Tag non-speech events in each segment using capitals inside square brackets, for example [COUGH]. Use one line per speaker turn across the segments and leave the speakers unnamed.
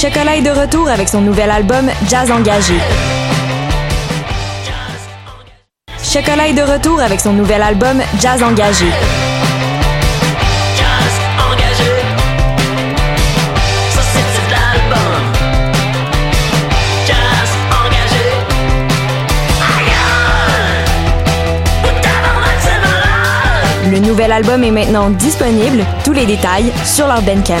Chocolat est de retour avec son nouvel album Jazz Engagé. Chocolat est de retour avec son nouvel album Jazz Engagé. Le nouvel album est maintenant disponible. Tous les détails sur leur Bandcamp.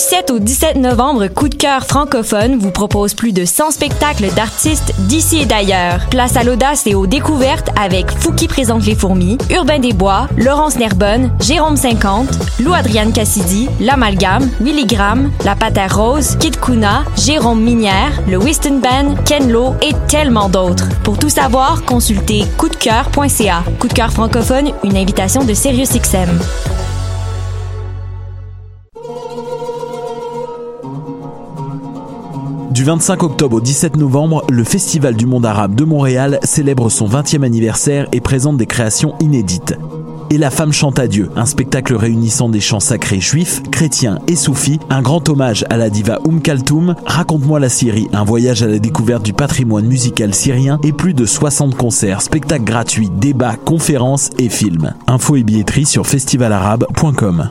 7 au 17 novembre, Coup de cœur francophone vous propose plus de 100 spectacles d'artistes d'ici et d'ailleurs. Place à l'audace et aux découvertes avec Fouki présente les fourmis, Urbain Desbois, Laurence Nerbonne, Jérôme 50, Lou Adriane Cassidy, L'Amalgame, Willy Graham, La Patère Rose, Kid Kuna, Jérôme Minière, le Whiston Band, Ken Lo et tellement d'autres. Pour tout savoir, consultez coupdecoeur.ca. Coup de cœur francophone, une invitation de SiriusXM.
Du 25 octobre au 17 novembre, le Festival du monde arabe de Montréal célèbre son 20e anniversaire et présente des créations inédites. Et la femme chante à Dieu, un spectacle réunissant des chants sacrés juifs, chrétiens et soufis, un grand hommage à la diva Oum Kaltoum, Raconte-moi la Syrie, un voyage à la découverte du patrimoine musical syrien et plus de 60 concerts, spectacles gratuits, débats, conférences et films. Info et billetterie sur festivalarabe.com.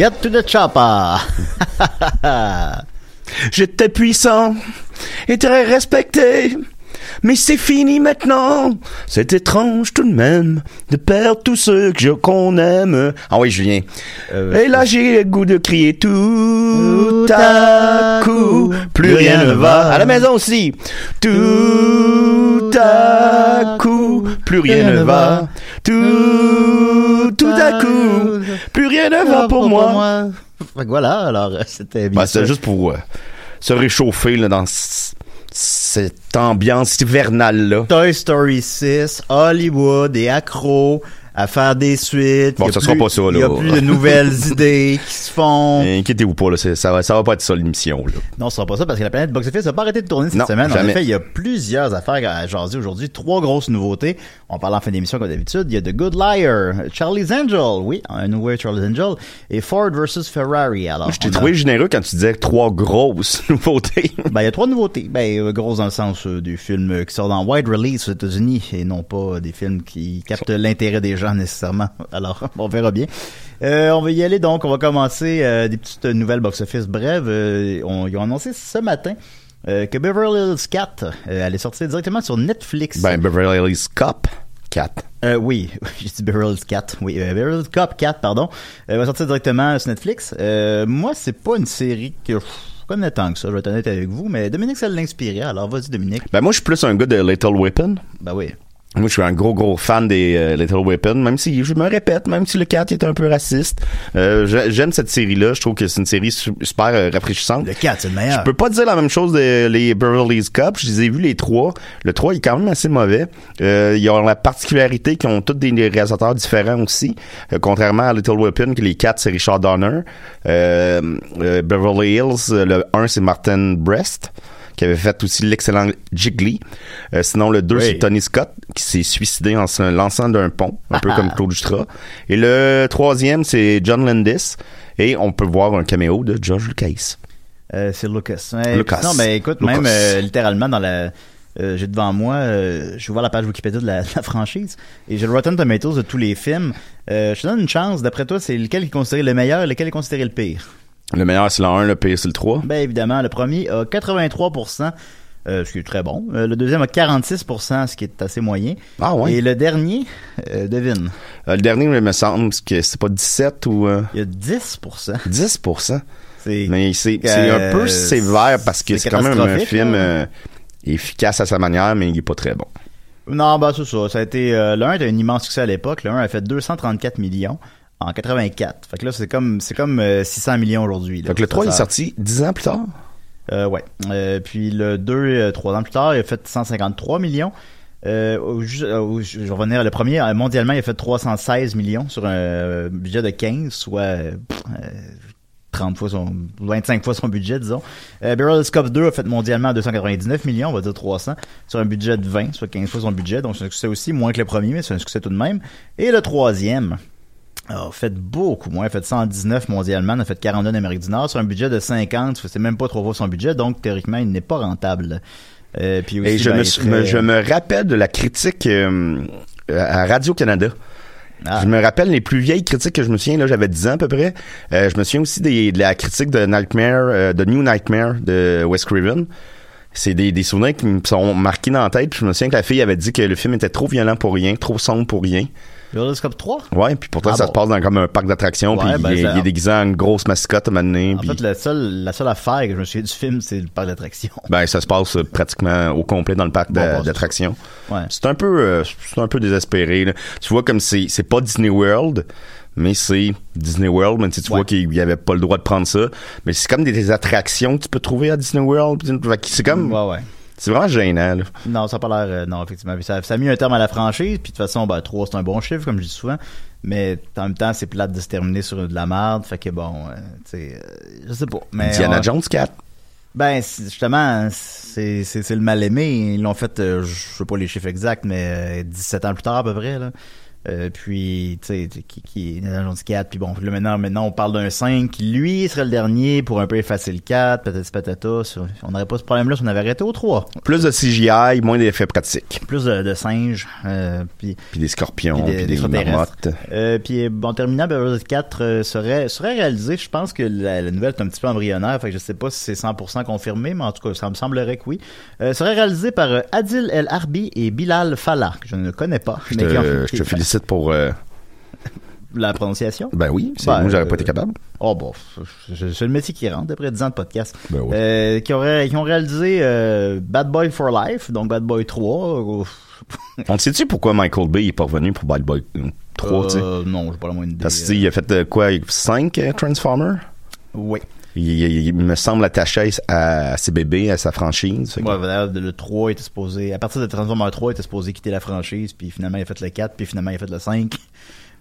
Get to the chopper! [LAUGHS]
J'étais puissant et très respecté. Mais c'est fini maintenant. C'est étrange tout de même de perdre tous ceux que je- qu'on aime. Ah oui, Julien. et là, j'ai le goût de crier tout à coup. Plus rien ne va. À la maison aussi. Tout à coup. Plus rien ne va. Tout, tout à coup. Plus rien ne va pour moi.
Fait que voilà, alors euh, c'était bien.
Ben, c'était juste pour euh, se réchauffer là, dans c- cette ambiance hivernale-là.
Toy Story 6, Hollywood et accro à faire des suites.
Bon,
Il y a
ça
plus-
sera pas ça, là.
Il y a plus de nouvelles [LAUGHS] idées qui se font.
Inquiétez-vous pas, là, ça, va, ça va pas être ça l'émission. Là.
Non, ce sera pas ça parce que la planète Box Office n'a pas arrêté de tourner cette
Non,
semaine. En effet, il y a plusieurs affaires à jaser aujourd'hui. Trois grosses nouveautés. On parle en fin d'émission comme d'habitude. Il y a The Good Liar, Charlie's Angel, oui, un nouveau Charlie's Angel, et Ford versus Ferrari. Alors,
Je t'ai
a-
trouvé généreux quand tu disais trois grosses [LAUGHS] nouveautés.
Ben, il y a trois nouveautés. Ben, euh, grosses dans le sens euh, du film euh, qui sort en wide release aux États-Unis et non pas des films qui captent l'intérêt des gens nécessairement. [LAUGHS] Alors, on verra bien. Euh, on va y aller donc. On va commencer euh, des petites nouvelles box-office brèves. Euh, on, ils ont annoncé ce matin que Beverly Hills 4 euh, allait sortir directement sur Netflix.
ben, Beverly Hills Cop 4.
Euh, oui, [LAUGHS] j'ai dit Beverly Hills 4. Oui, euh, Beverly Hills Cop 4, pardon. Euh, va sortir directement sur Netflix. Moi, c'est pas une série que je connais tant que ça, je vais être honnête avec vous, mais Dominique, ça l'a inspiré. Alors, vas-y, Dominique.
Ben, moi, je suis plus un gars de Little Weapon.
Ben oui.
Moi, je suis un gros, gros fan des euh, Little Weapon, même si je me répète, même si le 4 est un peu raciste. Euh, j'ai- J'aime cette série-là. Je trouve que c'est une série su- super euh, rafraîchissante.
Le 4, c'est le meilleur.
Je peux pas dire la même chose des les Beverly Hills Cop. Je les ai vus les trois. Le 3 il est quand même assez mauvais. Euh, ils ont la particularité qu'ils ont tous des réalisateurs différents aussi. Euh, contrairement à Little Weapon, que les quatre c'est Richard Donner. Euh, euh, Beverly Hills, euh, le 1 c'est Martin Brest qui avait fait aussi l'excellent Jiggly. Euh, sinon, le 2,
Oui.
c'est Tony Scott, qui s'est suicidé en se lançant d'un pont, un peu comme [LAUGHS] Claude Jutras. Et le troisième, c'est John Landis. Et on peut voir un caméo de George Lucas.
Euh, c'est Lucas. Ouais,
Lucas.
Non, mais écoute,
Lucas.
même euh, littéralement dans la. euh, j'ai devant moi, euh, je vois la page Wikipédia de la, [LAUGHS] de la franchise et j'ai le Rotten Tomatoes de tous les films. Euh, je te donne une chance. D'après toi, c'est lequel est considéré le meilleur et lequel est considéré le pire?
Le meilleur, c'est le 1, le pire, c'est le 3.
Ben évidemment, le premier a 83%, euh, ce qui est très bon. Euh, le deuxième a 46%, ce qui est assez moyen.
Ah ouais.
Et le dernier, euh, devine,
le dernier, il me semble que c'est pas 17 ou
il y a 10%.
10%.
C'est
Mais c'est c'est un peu sévère parce que
c'est
quand même un film efficace à sa manière, mais il est pas très bon.
Non, bah c'est ça. Ça a été le 1 était un immense succès à l'époque. Le 1 a fait 234 millions en 84. Fait que là c'est comme c'est comme euh, 600 millions aujourd'hui.
Fait que le
Ça,
3 il est
ça-
sorti 10 ans plus tard?
Euh, ouais. Euh, puis le 2 euh, trois ans plus tard, il a fait 153 millions. Euh, au ju- euh, au- je vais revenir, le premier, euh, mondialement, il a fait 316 millions sur un euh, budget de 15, soit euh, pff, euh, 30 fois son, 25 fois son budget, disons. Euh, Hills Cop 2 a fait mondialement 299 millions, on va dire 300, sur un budget de 20, soit 15 fois son budget, donc c'est un succès aussi, moins que le premier, mais c'est un succès tout de même. Et le troisième, a fait beaucoup moins, a fait 119 mondialement, a fait 42 en Amérique du Nord, sur un budget de 50, c'est même pas trois fois son budget, donc théoriquement, il n'est pas rentable. Euh, puis aussi,
Et je,
ben,
me,
serait-
je me rappelle de la critique euh, à Radio-Canada.
Ah.
Je me rappelle les plus vieilles critiques que je me souviens, là, j'avais 10 ans à peu près. Euh, je me souviens aussi des, de la critique de Nightmare, de New Nightmare de Wes Craven. C'est des, des souvenirs qui me sont marqués dans la tête. Puis je me souviens que la fille avait dit que le film était trop violent pour rien, trop sombre pour rien.
Hills Cop 3?
Ouais, puis pourtant
Ah
ça
bon.
se passe dans comme un parc d'attractions,
Ouais,
puis
ben,
il, est-
ça-
il est déguisé en une grosse mascotte à un moment donné,
En
puis-
fait, la seule, la seule affaire que je me souviens du film, c'est le parc d'attraction.
Ben, ça se passe euh, pratiquement au complet dans le parc
Bon,
d'attractions.
Ouais.
C'est un peu, euh, c'est un peu désespéré. Là. Tu vois comme c'est, c'est pas Disney World, mais c'est Disney World. Mais tu sais, tu
Ouais.
vois qu'il y avait pas le droit de prendre ça. Mais c'est comme des, des attractions que tu peux trouver à Disney World. C'est comme,
Ouais, ouais.
C'est vraiment gênant. Là.
Non, ça a pas l'air. euh, non, effectivement. Ça, ça a mis un terme à la franchise. Puis de toute façon, ben, 3, c'est un bon chiffre, comme je dis souvent. Mais en même temps, c'est plate de se terminer sur de la merde. Fait que bon, euh, tu sais, euh, je sais pas. Mais,
Indiana
on-
Jones 4.
Ben, justement, c'est le mal-aimé. Ils l'ont fait, euh, je sais pas les chiffres exacts, mais euh, 17 ans plus tard à peu près. Là. Euh, puis, tu sais, qui, qui est Jones 4. Puis bon, là, maintenant, maintenant, on parle d'un 5 qui, lui, serait le dernier pour un peu effacer le 4, patati patata. On n'aurait pas ce problème-là si on avait arrêté au 3.
Plus de CGI, moins d'effets pratiques.
Plus de, de singes. Euh, puis
Puis des scorpions,
Puis des-
des,
des extraterrestres.
marmottes.
Euh, puis bon, terminant, Beverly Hills 4 euh, serait, serait réalisé. Je pense que la, la nouvelle est un petit peu embryonnaire, fait que je sais pas si c'est 100% confirmé, mais en tout cas, ça me semblerait que oui. Euh, serait réalisé par euh, Adil El Harbi et Bilal Fallah, que je ne connais pas.
Je
mais qui ont
je te félicite pour... euh,
La prononciation?
ben oui, c'est-
Ben,
moi j'aurais
euh,
pas été capable.
Oh bon, c'est le métier qui rentre après 10 ans de podcast.
Ben oui.
Euh, qui, aurait, qui ont réalisé euh, Bad Boy for Life, donc Bad Boy 3. euh,
On sait-tu pourquoi Michael Bay est pas revenu pour Bad Boy 3, tu sais?
euh, non, j'ai pas la moindre idée.
Parce qu'il a fait euh, quoi, 5 Transformers?
Oui.
Il, il- il me semble attaché à, ses bébés, à sa franchise.
Ouais, le 3 était supposé, à partir de Transformers 3, il était supposé quitter la franchise, puis finalement, il a fait le 4, puis finalement, il a fait le 5,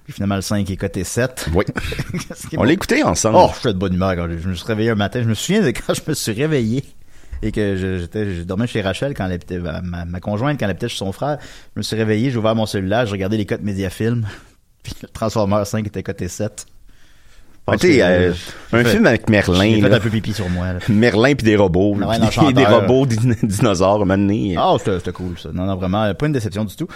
puis finalement, le 5 est coté 7.
Oui. [LAUGHS] On l'a écouté ensemble.
Oh, je suis de bonne humeur quand je, je me suis réveillé un matin. Je me souviens de quand je me suis réveillé et que je, j'étais, je dormais chez Rachel quand elle habitait, ma, conjointe quand elle habitait chez son frère. Je me suis réveillé, j'ai ouvert mon cellulaire, j'ai regardé les cotes Mediafilm, [LAUGHS] puis le Transformers 5 était coté 7. Pense que,
euh, un
fait-
film avec Merlin,
fait
là.
un peu pipi sur moi. là. [LAUGHS]
Merlin puis des robots,
Ouais, non,
des, des robots din- [LAUGHS] dinosaures, donné.
Ah, c'était c'était cool ça. Non, non, vraiment, pas une déception du tout.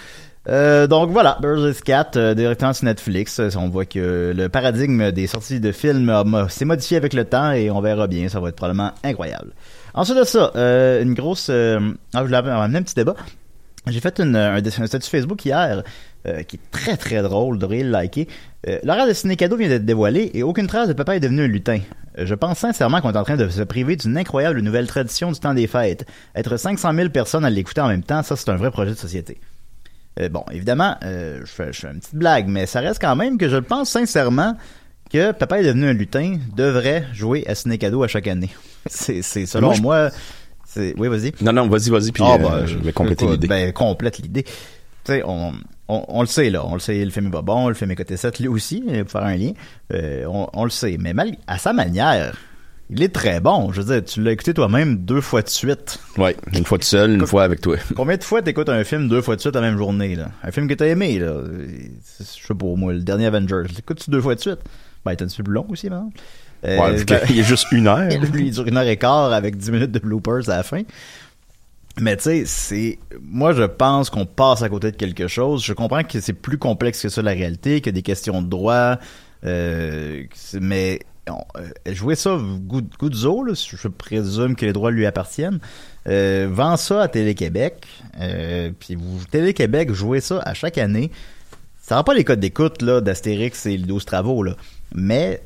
Euh, donc voilà, Hills 4, euh, directement sur Netflix. On voit que le paradigme des sorties de films s'est modifié avec le temps et on verra bien. Ça va être probablement incroyable. Ensuite de ça, euh, une grosse... euh, ah, je amener un petit débat. J'ai fait une, un, un statut Facebook hier euh, qui est très très drôle, de le liker. Euh, L'horaire de Ciné Cadeau vient d'être dévoilé et aucune trace de papa est devenu un lutin. Euh, je pense sincèrement qu'on est en train de se priver d'une incroyable nouvelle tradition du temps des fêtes. Être 500 000 personnes à l'écouter en même temps, ça c'est un vrai projet de société. Euh, bon, évidemment, euh, je, fais, je fais une petite blague, mais ça reste quand même que je pense sincèrement que Papa est devenu un lutin devrait jouer à Ciné Cadeau à chaque année. [LAUGHS] C'est, selon
Moi, je-
moi, c'est, oui, vas-y.
Non, non, vas-y, vas-y, puis
Ah,
euh,
bah,
je vais compléter l'idée.
Ben, complète l'idée. Tu sais, on, on, on le sait, là. On le sait, le film est pas bon, le film est côté 7, lui aussi, euh, pour faire un lien. Euh, on, on le sait. Mais mal, à sa manière, il est très bon. Je veux dire, tu l'as écouté toi-même deux fois de suite.
Ouais, une fois tout seul, une fois avec toi. [LAUGHS]
Combien de fois t'écoutes un film deux fois de suite la même journée, là? Un film que t'as aimé, là? Je sais pas, moi, le dernier Avengers. L'écoutes-tu deux fois de suite? Ben, peu plus long aussi, exemple? Euh,
Ouais,
ben-
qu'il est juste une heure.
lui, [LAUGHS] il dure une heure et quart avec 10 minutes de bloopers à la fin. Mais tu sais, c'est. Moi, je pense qu'on passe à côté de quelque chose. Je comprends que c'est plus complexe que ça, la réalité, qu'il y a des questions de droit. Euh, mais on- euh, jouer ça, Guzzo, là, je présume que les droits lui appartiennent. Euh, vend ça à Télé-Québec. Euh, puis vous, Télé-Québec, jouez ça à chaque année. Ça rend pas les codes d'écoute là d'Astérix et les 12 travaux là, mais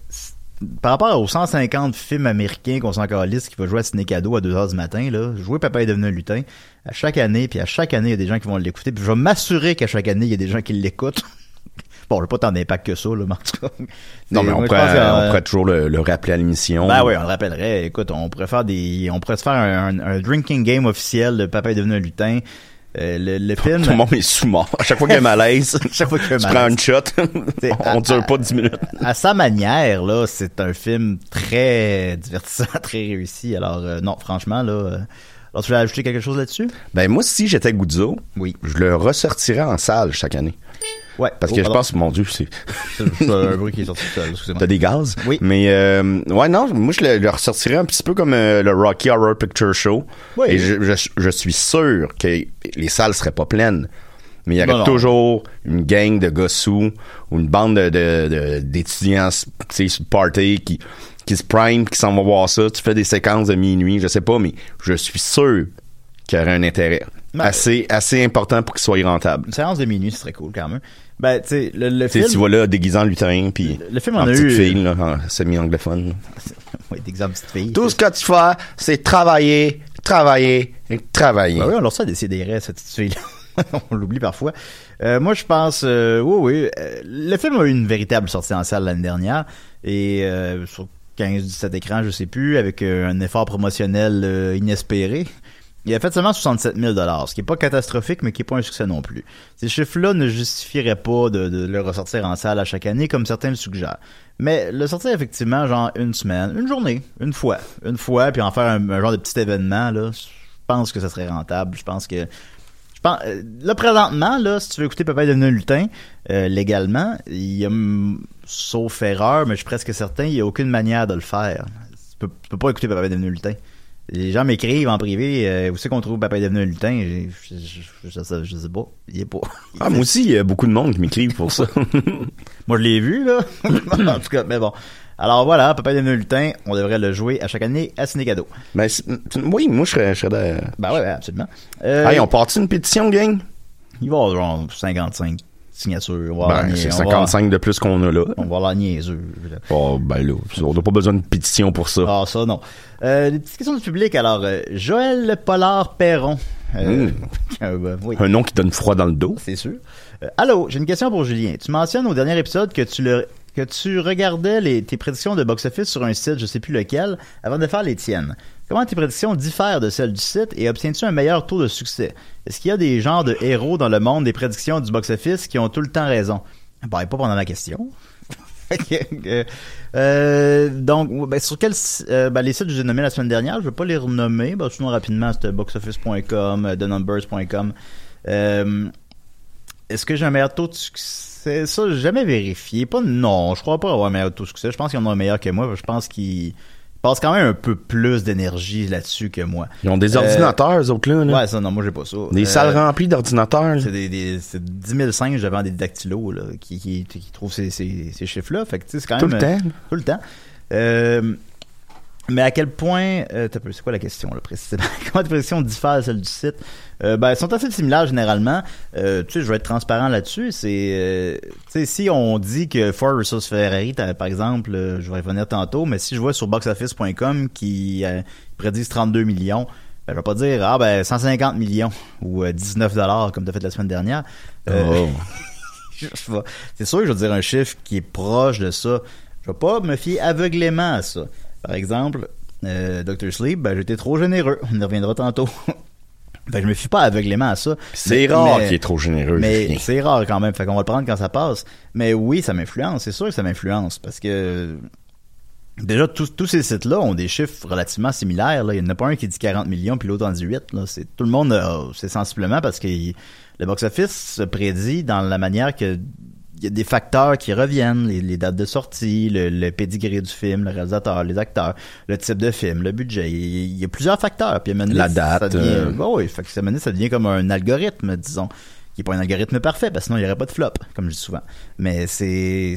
par rapport aux 150 films américains qu'on s'en calisse qui va jouer à Ciné Cadeau à 2h du matin là, jouer Papa est devenu un lutin à chaque année puis à chaque année il y a des gens qui vont l'écouter puis je vais m'assurer qu'à chaque année il y a des gens qui l'écoutent. [LAUGHS] bon, j'ai pas tant d'impact que ça là, mais en tout cas. [LAUGHS]
Non, mais on pourrait,
euh,
on pourrait toujours le, le rappeler à l'émission.
ben oui, on le rappellerait. Écoute, on pourrait faire des, on pourrait se faire un, un- un drinking game officiel de Papa est devenu un lutin. Euh, le, le film.
Tout le monde est sous-mort. À chaque fois qu'il y a malaise, [LAUGHS]
Chaque fois qu'il y a un
tu prends une shot. [LAUGHS] On
à-
dure pas 10 minutes.
à sa manière, là, c'est un film très divertissant, [LAUGHS] très réussi. Alors, euh, non, franchement, là. euh, alors, tu voulais ajouter quelque chose là-dessus?
Ben moi, si j'étais Guzzo,
Oui.
je le ressortirais en salle chaque année.
Ouais.
Parce
Oh,
que je
pardon.
pense, mon Dieu, c'est
un bruit qui est sorti tout seul, excusez-moi.
t'as des gaz?
Oui.
Mais euh, ouais, non, moi je le, le ressortirais un petit peu comme euh, le Rocky Horror Picture Show.
Oui.
Et je, je, je suis sûr que les salles seraient pas pleines. Mais il y aurait
non.
toujours une gang de gars sous ou une bande de, de, de- d'étudiants, tu sais, sur le party qui, qui se prime, qui s'en va voir ça. Tu fais des séquences de minuit, je sais pas, mais je suis sûr qu'il y aurait un intérêt
Ben,
assez, assez important pour qu'il soit rentable.
Une séance de minuit, ce serait cool quand même. Ben, tu sais, le, le film.
tu vois là, déguisant lutin, puis
Le- le film
en
en a
petite
eu-
fille, là, en semi-anglophone. [LAUGHS]
Oui, d'exemple petite fille.
Tout ce que tu fais, c'est travailler, travailler et travailler.
Ben oui, on leur sait décider cette petite fille-là. [LAUGHS] on l'oublie parfois. Euh, moi, je pense, euh, oui, oui. euh, le film a eu une véritable sortie en salle l'année dernière. Et euh, sur 15-17 écrans, je sais plus, avec euh, un effort promotionnel euh, inespéré. Il a fait seulement 67 000 ce qui est pas catastrophique, mais qui est pas un succès non plus. Ces chiffres-là ne justifieraient pas de, le ressortir en salle à chaque année, comme certains le suggèrent. Mais le sortir effectivement, genre une semaine, une journée, une fois, une fois, puis en faire un, genre de petit événement, là, je pense que ça serait rentable. Je pense que je pense, euh, là, présentement, là, si tu veux écouter Papa est devenu euh, légalement, il y a, sauf erreur, mais je suis presque certain, il n'y a aucune manière de le faire. Tu peux, peux pas écouter Papa est devenu. Les gens m'écrivent en privé, euh, où c'est qu'on trouve Papa est devenu un lutin? Je, je, je, je sais, pas. Il est pas.
Ah, moi aussi, il y a beaucoup de monde qui m'écrivent pour ça. [LAUGHS]
Moi, je l'ai vu, là. [LAUGHS] en tout cas, mais bon. Alors voilà, Papa est devenu un lutin, on devrait le jouer à chaque année à Ciné Cadeau.
C'est- oui, moi, je serais, je serais de-
Ben ouais, absolument. Euh,
Hey, on part une pétition, gang?
Il va y avoir genre 55 avoir
Ben, c'est
nia- on va-
55 de plus qu'on a là.
On va la niaiseux. là.
Oh, ben là, on n'a pas besoin de pétition pour ça.
Ah, ça, non. Euh, des petites questions du public. Alors, euh, Joël Pollard Perron. Euh, [LAUGHS] euh, ben, oui,
Un nom qui donne froid dans le dos.
c'est sûr. Euh, allô, j'ai une question pour Julien. Tu mentionnes au dernier épisode que tu le que tu regardais les, tes prédictions de box-office sur un site, je sais plus lequel, avant de faire les tiennes. Comment tes prédictions diffèrent de celles du site et obtiens-tu un meilleur taux de succès? Est-ce qu'il y a des genres de héros dans le monde des prédictions du box-office qui ont tout le temps raison? Ben, pas pendant la question. [LAUGHS] Euh, euh, donc, ben, sur quel, euh, ben, les sites que j'ai nommés la semaine dernière, je vais pas les renommer. Ben, sinon, rapidement, c'était boxoffice.com, euh, thenumbers.com. Euh, est-ce que j'ai un meilleur taux de succès? Ça, j'ai jamais vérifié. Pas, non, je crois pas avoir un meilleur taux de succès. Je pense qu'il y en a un meilleur que moi. Je pense qu'ils passent quand même un peu plus d'énergie là-dessus que moi.
Ils ont des
Euh,
ordinateurs, eux autres, là. là.
Ouais, ça, non, moi, j'ai pas ça.
Des
Euh,
salles remplies d'ordinateurs.
c'est des, des c'est 10 000 singes devant des dactylos là, qui, qui, qui trouvent ces, ces, ces chiffres-là. Fait que, tu sais, c'est quand
Tout
même...
le
euh,
temps.
Tout le temps. Euh, mais à quel point... Euh, c'est quoi la question, là, précisément? [LAUGHS] Comment tes prédictions diffèrent de celles du site? Euh, ben, sont assez similaires, généralement. Euh, tu sais, je vais être transparent là-dessus. C'est... euh, tu sais, si on dit que Ford versus Ferrari, par exemple, euh, je vais revenir tantôt, mais si je vois sur boxoffice.com qui euh, prédisent 32 millions, Ben, je vais pas dire, ah ben 150 millions ou euh, 19 dollars comme tu as fait la semaine dernière. Euh,
Oh. [LAUGHS]
c'est sûr que je vais dire un chiffre qui est proche de ça. Je vais pas me fier aveuglément à ça. Par exemple, euh, Dr. Sleep, ben, j'étais trop généreux. On y reviendra tantôt. [LAUGHS] ben, je me fie pas aveuglément à ça.
C'est rare qu'il est trop généreux.
mais c'est rare quand même, fait qu'on va le prendre quand ça passe. Mais oui, ça m'influence, c'est sûr que ça m'influence parce que déjà tous, tous ces sites-là ont des chiffres relativement similaires. Là. Il n'y en a pas un qui dit 40 millions puis l'autre en dit 8. Là. C'est, tout le monde, c'est sensiblement parce que il- le box-office se prédit dans la manière que il y a des facteurs qui reviennent, les, les dates de sortie, le, le pedigree du film, le réalisateur, les acteurs, le type de film, le budget. Il, il y a plusieurs facteurs. Puis donné,
La date,
Ça devient,
euh,
Bah oui, fait que ça, devient comme un algorithme, disons, qui est pas un algorithme parfait, parce que sinon il y aurait pas de flop, comme je dis souvent. Mais c'est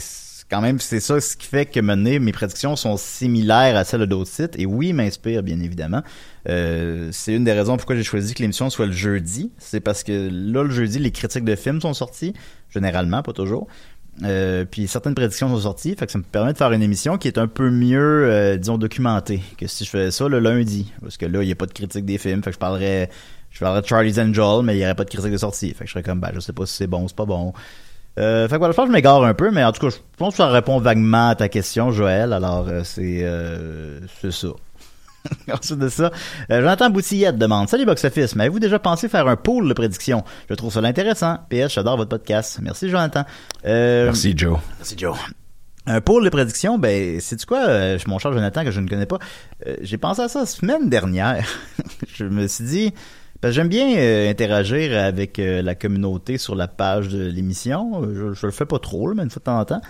quand même c'est ça ce qui fait que mes prédictions sont similaires à celles d'autres sites et oui m'inspire bien évidemment Euh, c'est une des raisons pourquoi j'ai choisi que l'émission soit le jeudi c'est parce que là le jeudi les critiques de films sont sorties généralement pas toujours euh, puis certaines prédictions sont sorties, fait que ça me permet de faire une émission qui est un peu mieux, euh, disons, documentée que si je faisais ça le lundi. Parce que là, il n'y a pas de critique des films, fait que je parlerais, je parlerais de Charlie's Angel, mais il n'y aurait pas de critique de sortie. Fait que je serais comme, ben, je sais pas si c'est bon ou c'est pas bon. Euh, fait que voilà, je pense que je m'égare un peu, mais en tout cas, je pense que ça répond vaguement à ta question, Joël. Alors, euh, c'est euh, c'est ça. [LAUGHS] Ensuite de ça, euh, Jonathan Boutillette demande Salut Box Office, mais avez-vous déjà pensé faire un pool de prédictions? Je trouve ça intéressant. PS, j'adore votre podcast. Merci Jonathan. Euh,
Merci, Joe.
Merci Joe. Un pool de prédictions, ben, c'est quoi, euh, mon cher Jonathan, que je ne connais pas. Euh, J'ai pensé à ça la semaine dernière. [LAUGHS] je me suis dit, j'aime bien euh, interagir avec euh, la communauté sur la page de l'émission. Je, le fais pas trop, là, mais fois de temps en temps.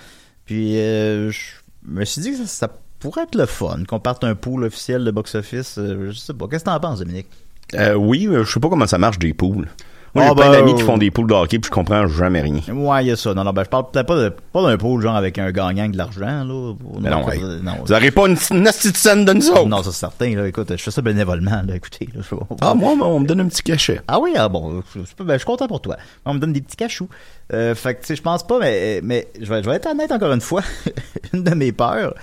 Puis, euh, je me suis dit que ça, ça pourrait être le fun qu'on parte un pool officiel de box-office. Euh, je sais pas. Qu'est-ce que t'en penses, Dominique?
Oui, je sais pas comment ça marche des poules. Moi,
Ah,
j'ai plein
ben,
d'amis qui
euh,
font des poules de hockey puis je comprends jamais rien.
Ouais, il y a ça. Non, non, ben, je parle peut-être pas de, pas d'un pool, genre, avec un gagnant de l'argent, là.
Mais non, ouais.
non.
Vous n'aurez pas une, une petite scène de nous autres.
Non, c'est certain, là. Écoute, je fais ça bénévolement, là. Écoutez, là, je
Ah, moi, on me donne un petit cachet.
Ah oui, ah bon, je, ben, je suis content pour toi. On me donne des petits cachous. Euh, fait que, tu sais, je pense pas, mais, mais je vais, je vais être honnête encore une fois. [LAUGHS] une de mes peurs,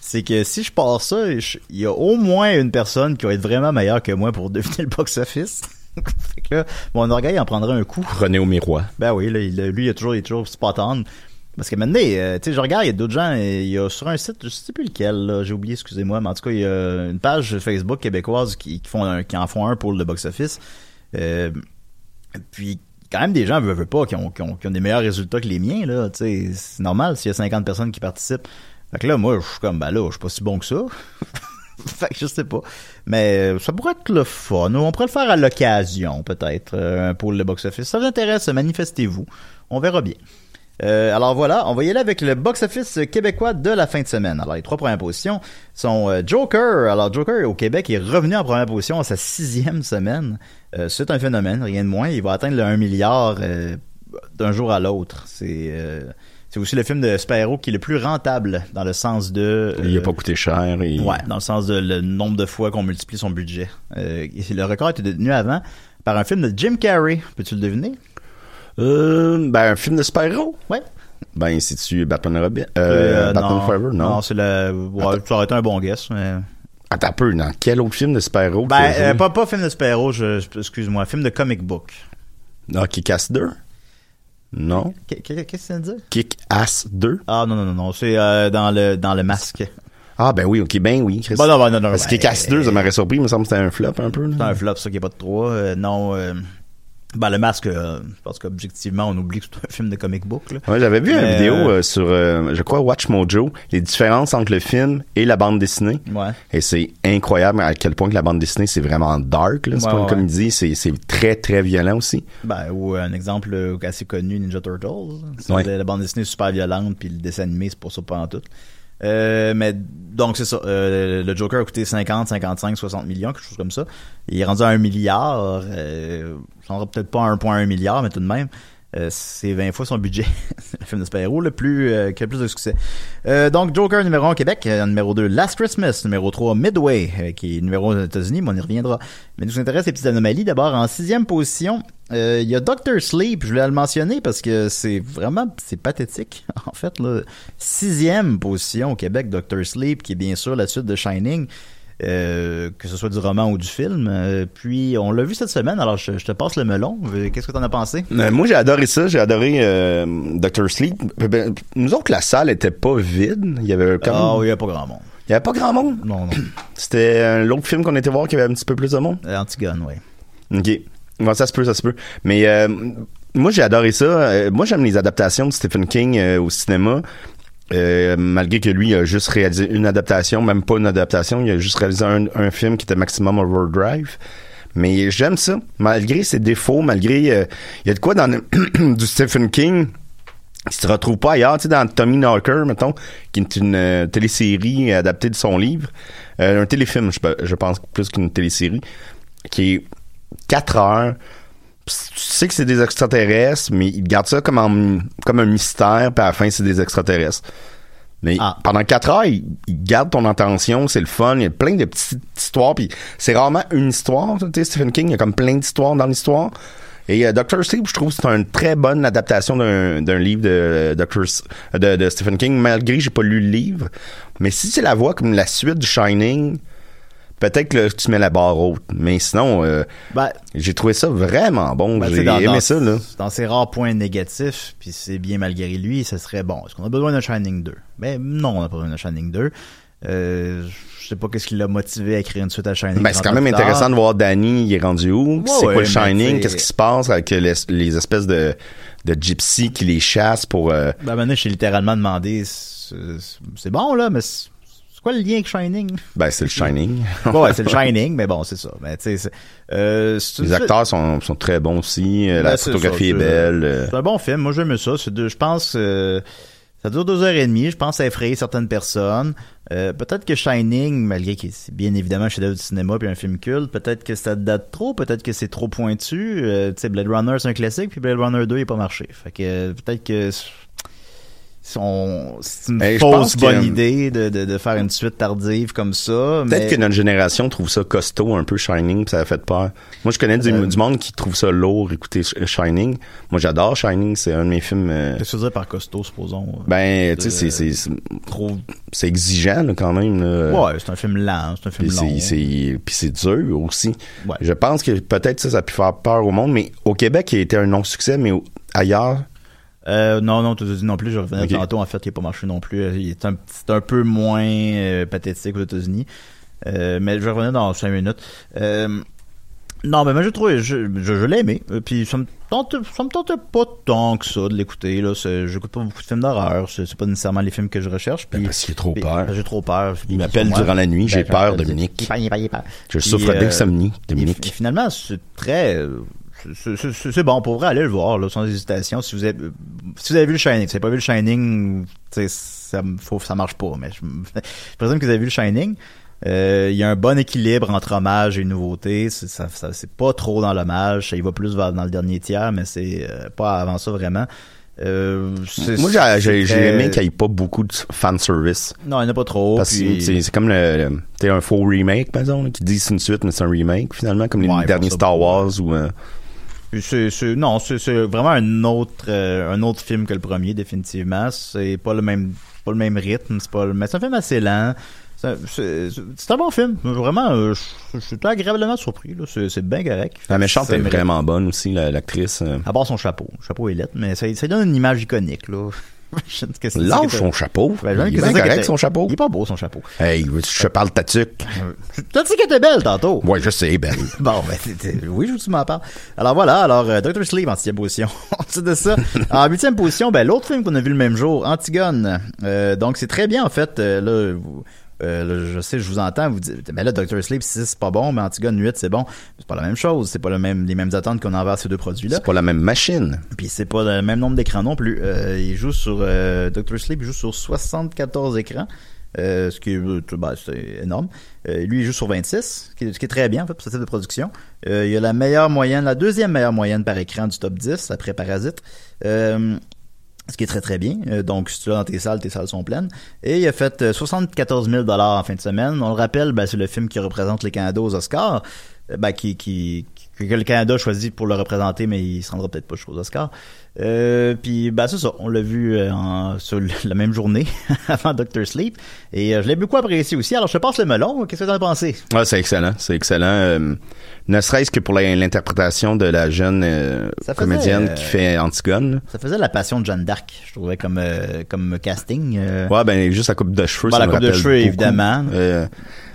c'est que si je pars ça, il y a au moins une personne qui va être vraiment meilleure que moi pour [LAUGHS] deviner le box-office. [LAUGHS] fait que là, mon orgueil en prendra un coup.
René au miroir.
Ben oui, là, il- lui, il a toujours, il est toujours spot on. Parce que maintenant, euh, tu sais, je regarde, il y a d'autres gens, euh, il y a sur un site, je sais plus lequel, j'ai oublié, excusez-moi, mais en tout cas, il y a une page Facebook québécoise qui, qui font un- qui en font un pour le box-office. Euh, puis, quand même, des gens veulent, veulent pas, qui ont, qui, ont, qui ont des meilleurs résultats que les miens, là, tu sais, c'est normal s'il y a 50 personnes qui participent. Fait que là, moi, je suis comme, ben là, je suis pas si bon que ça. [LAUGHS] [LAUGHS] fait que je sais pas. Mais euh, ça pourrait être le fun. On pourrait le faire à l'occasion, peut-être, euh, pôle de box-office. Ça vous intéresse, manifestez-vous. On verra bien. Euh, alors voilà, on va y aller avec le box-office québécois de la fin de semaine. Alors les trois premières positions sont euh, Joker. Alors Joker au Québec est revenu en première position à sa sixième semaine. C'est un phénomène, rien de moins. Il va atteindre le 1 milliard d'un jour à l'autre. C'est c'est aussi le film de super-héros qui est le plus rentable dans le sens de...
Il a
euh,
pas coûté cher. Et...
Ouais, dans le sens de le nombre de fois qu'on multiplie son budget. Euh, le record était détenu avant par un film de Jim Carrey. Peux-tu le deviner?
Euh, ben, un film de super-héros.
Ouais.
Ben, c'est-tu Batman Robin? Euh,
Euh,
Batman Forever? Non.
Non, c'est le. Ouais, ça aurait été un bon guess. Mais...
Attends un peu, dans quel autre film de super-héros?
Ben, euh, pas, pas film de super-héros, excuse-moi, film de comic book.
Kick-Ass 2? Non.
Qu'est- qu'est- Qu'est-ce que ça veut dire?
Kick-Ass 2?
Ah non, non, non, non, c'est euh, dans, le, dans le masque.
Ah, ben oui, ok, ben oui. Chris.
Bon, non, non, non, non.
Parce que
ben,
Kick-Ass 2, ça m'aurait surpris, il me semble que c'était un flop un peu.
C'est un flop, ça, qui est pas de 3. non, euh, ben, le masque, euh, je pense qu'objectivement, on oublie que c'est un film de comic book. Là.
Ouais, j'avais vu une vidéo
euh,
euh, sur, euh, je crois, Watch Mojo, les différences entre le film et la bande dessinée.
Ouais.
Et c'est incroyable à quel point que la bande dessinée, c'est vraiment dark. là. C'est
Ouais,
pas une comédie, c'est c'est très, très violent aussi.
Ben, ou un exemple assez connu, Ninja Turtles. La bande dessinée est super violente, puis le dessin animé, c'est pour ça pas en tout. Euh, mais donc c'est ça. Euh, le Joker a coûté 50, 55, 60 millions, quelque chose comme ça. Il est rendu à un milliard. Euh, ça peut-être pas à 1.1 milliard, mais tout de même. Euh, c'est 20 fois son budget. [LAUGHS] Le film de super-héros le plus euh, qui a le plus de succès. Euh, donc Joker numéro 1 au Québec, numéro 2 Last Christmas, numéro 3 Midway, qui est numéro 1 aux États-Unis, mais on y reviendra. Mais nous intéresse les petites anomalies. D'abord en sixième position, il y a Doctor Sleep. Je voulais le mentionner parce que c'est vraiment c'est pathétique [LAUGHS] en fait. Là. Sixième position au Québec, Doctor Sleep, qui est bien sûr la suite de Shining. Euh, que ce soit du roman ou du film. Euh, puis on l'a vu cette semaine, alors je, je te passe le melon. Euh, Qu'est-ce que t'en as pensé?
Euh, moi, j'ai adoré ça. J'ai adoré Doctor Sleep. Ben, nous autres, la salle était pas vide. Il y avait comme...
Ah oui, il n'y a pas grand monde.
Il y avait pas grand monde?
Non, non. [CLEARS THROAT]
C'était l'autre film qu'on était voir qui avait un petit peu plus de monde?
Antigone, oui.
OK. Bon, ça se peut, ça se peut. Mais moi, j'ai adoré ça. Moi, j'aime les adaptations de Stephen King au cinéma. Euh, malgré que lui a juste réalisé une adaptation, même pas une adaptation, il a juste réalisé un, un film qui était Maximum Overdrive. Mais j'aime ça, malgré ses défauts, malgré euh, il y a de quoi dans [CLEARS THROAT] du Stephen King qui se retrouve pas ailleurs, tu sais, dans Tommy Knocker, mettons, qui est une euh, télésérie adaptée de son livre, Euh, un téléfilm, je, je pense, plus qu'une télésérie, qui est 4 heures. Tu sais que c'est des extraterrestres, mais ils gardent ça comme, en- comme un mystère, puis à la fin, c'est des extraterrestres. Mais
Ah.
pendant 4 heures, ils, ils gardent ton attention, c'est le fun, il y a plein de petites histoires, puis c'est rarement une histoire, tu sais, Stephen King, il y a comme plein d'histoires dans l'histoire. Et euh, Doctor Sleep, je trouve que c'est une très bonne adaptation d'un livre de, euh, Dr. De Stephen King, malgré que j'ai pas lu le livre. Mais si tu la vois comme la suite du Shining, peut-être que là, tu mets la barre haute. Mais sinon, euh,
Ben,
j'ai trouvé ça vraiment bon.
ben,
j'ai
dans,
aimé
dans-
ça, là.
dans ses rares points négatifs, puis c'est bien malgré lui, ce serait bon. Est-ce qu'on a besoin d'un Shining 2? Ben non, on n'a pas besoin d'un Shining 2. Euh, je sais pas qu'est-ce qui l'a motivé à écrire une suite à Shining.
Ben, c'est
30
quand même
tard.
intéressant de voir Danny, il est rendu où?
Ouais,
c'est quoi le Shining? Qu'est-ce qui se passe avec les, les espèces de, de gypsies qui les chassent pour... euh,
Ben, maintenant, j'ai littéralement demandé, c'est bon, là, mais quoi le lien avec Shining?
ben, c'est le Shining.
Bon, [LAUGHS] ouais, c'est le Shining, mais bon, c'est ça. Mais, c'est- euh,
les acteurs sont, sont très bons aussi. la
Ben, c'est
photographie
ça,
est belle. euh.
C'est un bon film. Moi, j'aime ça. Je pense, euh, ça dure deux heures et demie. Je pense que ça effraie certaines personnes. Euh, peut-être que Shining, malgré que c'est bien évidemment un chef-d'œuvre du cinéma puis un film culte, peut-être que ça date trop, peut-être que c'est trop pointu. Euh, tu sais, Blade Runner, c'est un classique, puis Blade Runner 2, il n'a pas marché. Fait que peut-être que c'est une fausse bonne
que-
idée de, de, de faire une suite tardive comme ça.
Peut-être
mais-
que notre génération trouve ça costaud, un peu Shining, puis ça a fait peur. Moi, je connais du,
Euh,
du monde qui trouve ça lourd, écouter Sh- Shining. Moi, j'adore Shining, c'est un de mes films... euh,
Qu'est-ce que tu veux dire par costaud, supposons? euh,
ben, tu sais, c'est-
trop...
c'est exigeant, là, quand même. là.
Ouais, c'est un film lent, c'est un film
Puis
long.
c'est, c'est, puis c'est dur aussi.
Ouais.
Je pense que peut-être ça, ça a pu faire peur au monde, mais au Québec, il a été un non-succès, mais au- ailleurs,
Euh, non, non, tu non plus. Je revenais
Ok.
tantôt. En fait, il n'a pas marché non plus. Euh, Il est un, c'est un peu moins euh, pathétique aux États-Unis. Euh, mais je revenais dans cinq minutes. Non, mais moi, je trouve, je, je, je l'ai aimé. Puis ça me tente, ça me tentait pas tant que ça de l'écouter. Là, j'écoute pas beaucoup de films d'horreur. C'est, pas nécessairement les films que je recherche. Puis,
Ben, parce qu'il a trop peur.
J'ai trop peur.
Il m'appelle durant la nuit, j'ai peur, Dominique.
Est peur, est peur, est peur.
je
Puis,
souffre d'insomnie,
et,
Dominique.
et finalement, c'est très. Euh, c'est- bon, pour vrai, allez le voir, là, sans hésitation. Si vous avez, euh, si vous avez vu le Shining, si vous n'avez pas vu le Shining, ça, faut, ça marche pas, mais je, je présume que vous avez vu le Shining. Euh, Il y a un bon équilibre entre hommage et nouveauté. C'est ça, ça- c'est pas trop dans l'hommage. Ça y va plus vers- dans le dernier tiers, mais c'est euh, pas avant ça vraiment. Euh,
Moi, j'ai, aimé qu'il n'y ait pas beaucoup de fanservice.
Non, il n'y en a pas trop.
Parce que
puis-
c'est, c'est comme le, le- un faux remake, par exemple, qui dit c'est une suite, mais c'est un remake, finalement, comme les
Ouais,
derniers Star Wars ou...
C'est, non, c'est, vraiment un autre, euh, un autre film que le premier, définitivement. C'est pas le même, pas le même rythme, c'est pas le, mais c'est un film assez lent. C'est, un bon film. Vraiment, euh, je, suis agréablement surpris. C'est, bien correct.
La méchante est vraiment bonne aussi, la- l'actrice. euh.
À part son chapeau. Chapeau est lettre, mais ça, ça donne une image iconique, là. Je sais pas ce que
Lâche son chapeau.
Ben,
il est bien correct, son chapeau.
Il est pas beau, son chapeau.
Hey, je parle ta tuque.
T'as dit qu'elle était belle, tantôt.
Ouais, je sais, ben. [LAUGHS]
Bon, ben, oui, je tu m'en parles. Alors voilà, alors euh, Dr. Sleep en sixième position. [LAUGHS] Ensuite de ça, [LAUGHS] en huitième position, ben l'autre film qu'on a vu le même jour, Antigone. Euh, donc c'est très bien en fait. euh, là, vous- euh, je sais, je vous entends, vous dites, mais là, Dr. Sleep 6, c'est pas bon, mais Antigone 8, c'est bon. C'est pas la même chose, c'est pas le même, les mêmes attentes qu'on a envers ces deux produits-là.
C'est pas la même machine.
Puis c'est pas le même nombre d'écrans non plus. Euh, il joue sur euh, Dr. Sleep, joue sur 74 écrans. Euh, ce qui est, c'est énorme. Euh, lui, il joue sur 26, ce qui est, ce qui est très bien en fait, pour ce type de production. Euh, il a la meilleure moyenne, la deuxième meilleure moyenne par écran du top 10 après Parasite. Euh, ce qui est très très bien. Euh, donc, si tu l'as dans tes salles, tes salles sont pleines. Et il a fait euh, 74 000 en fin de semaine. On le rappelle, ben, c'est le film qui représente les Canada aux Oscars, euh, ben, qui, qui, que le Canada a choisi pour le représenter, mais il se rendra peut-être pas jusqu'aux Oscars. Euh, puis bah c'est ça, on l'a vu euh, en- sur la même journée [LAUGHS] avant Doctor Sleep et euh, je l'ai beaucoup apprécié aussi. Alors je te passe le melon, qu'est-ce que t'en as pensé?
Ouais, c'est excellent, c'est excellent. Euh, ne serait-ce que pour l'interprétation de la jeune euh,
faisait,
comédienne
euh,
qui fait Antigone.
Ça faisait la passion de Jeanne d'Arc, je trouvais comme euh, comme casting. euh.
Ouais, ben juste la coupe de cheveux,
Bon,
ça
la
me
coupe de cheveux,
beaucoup.
évidemment.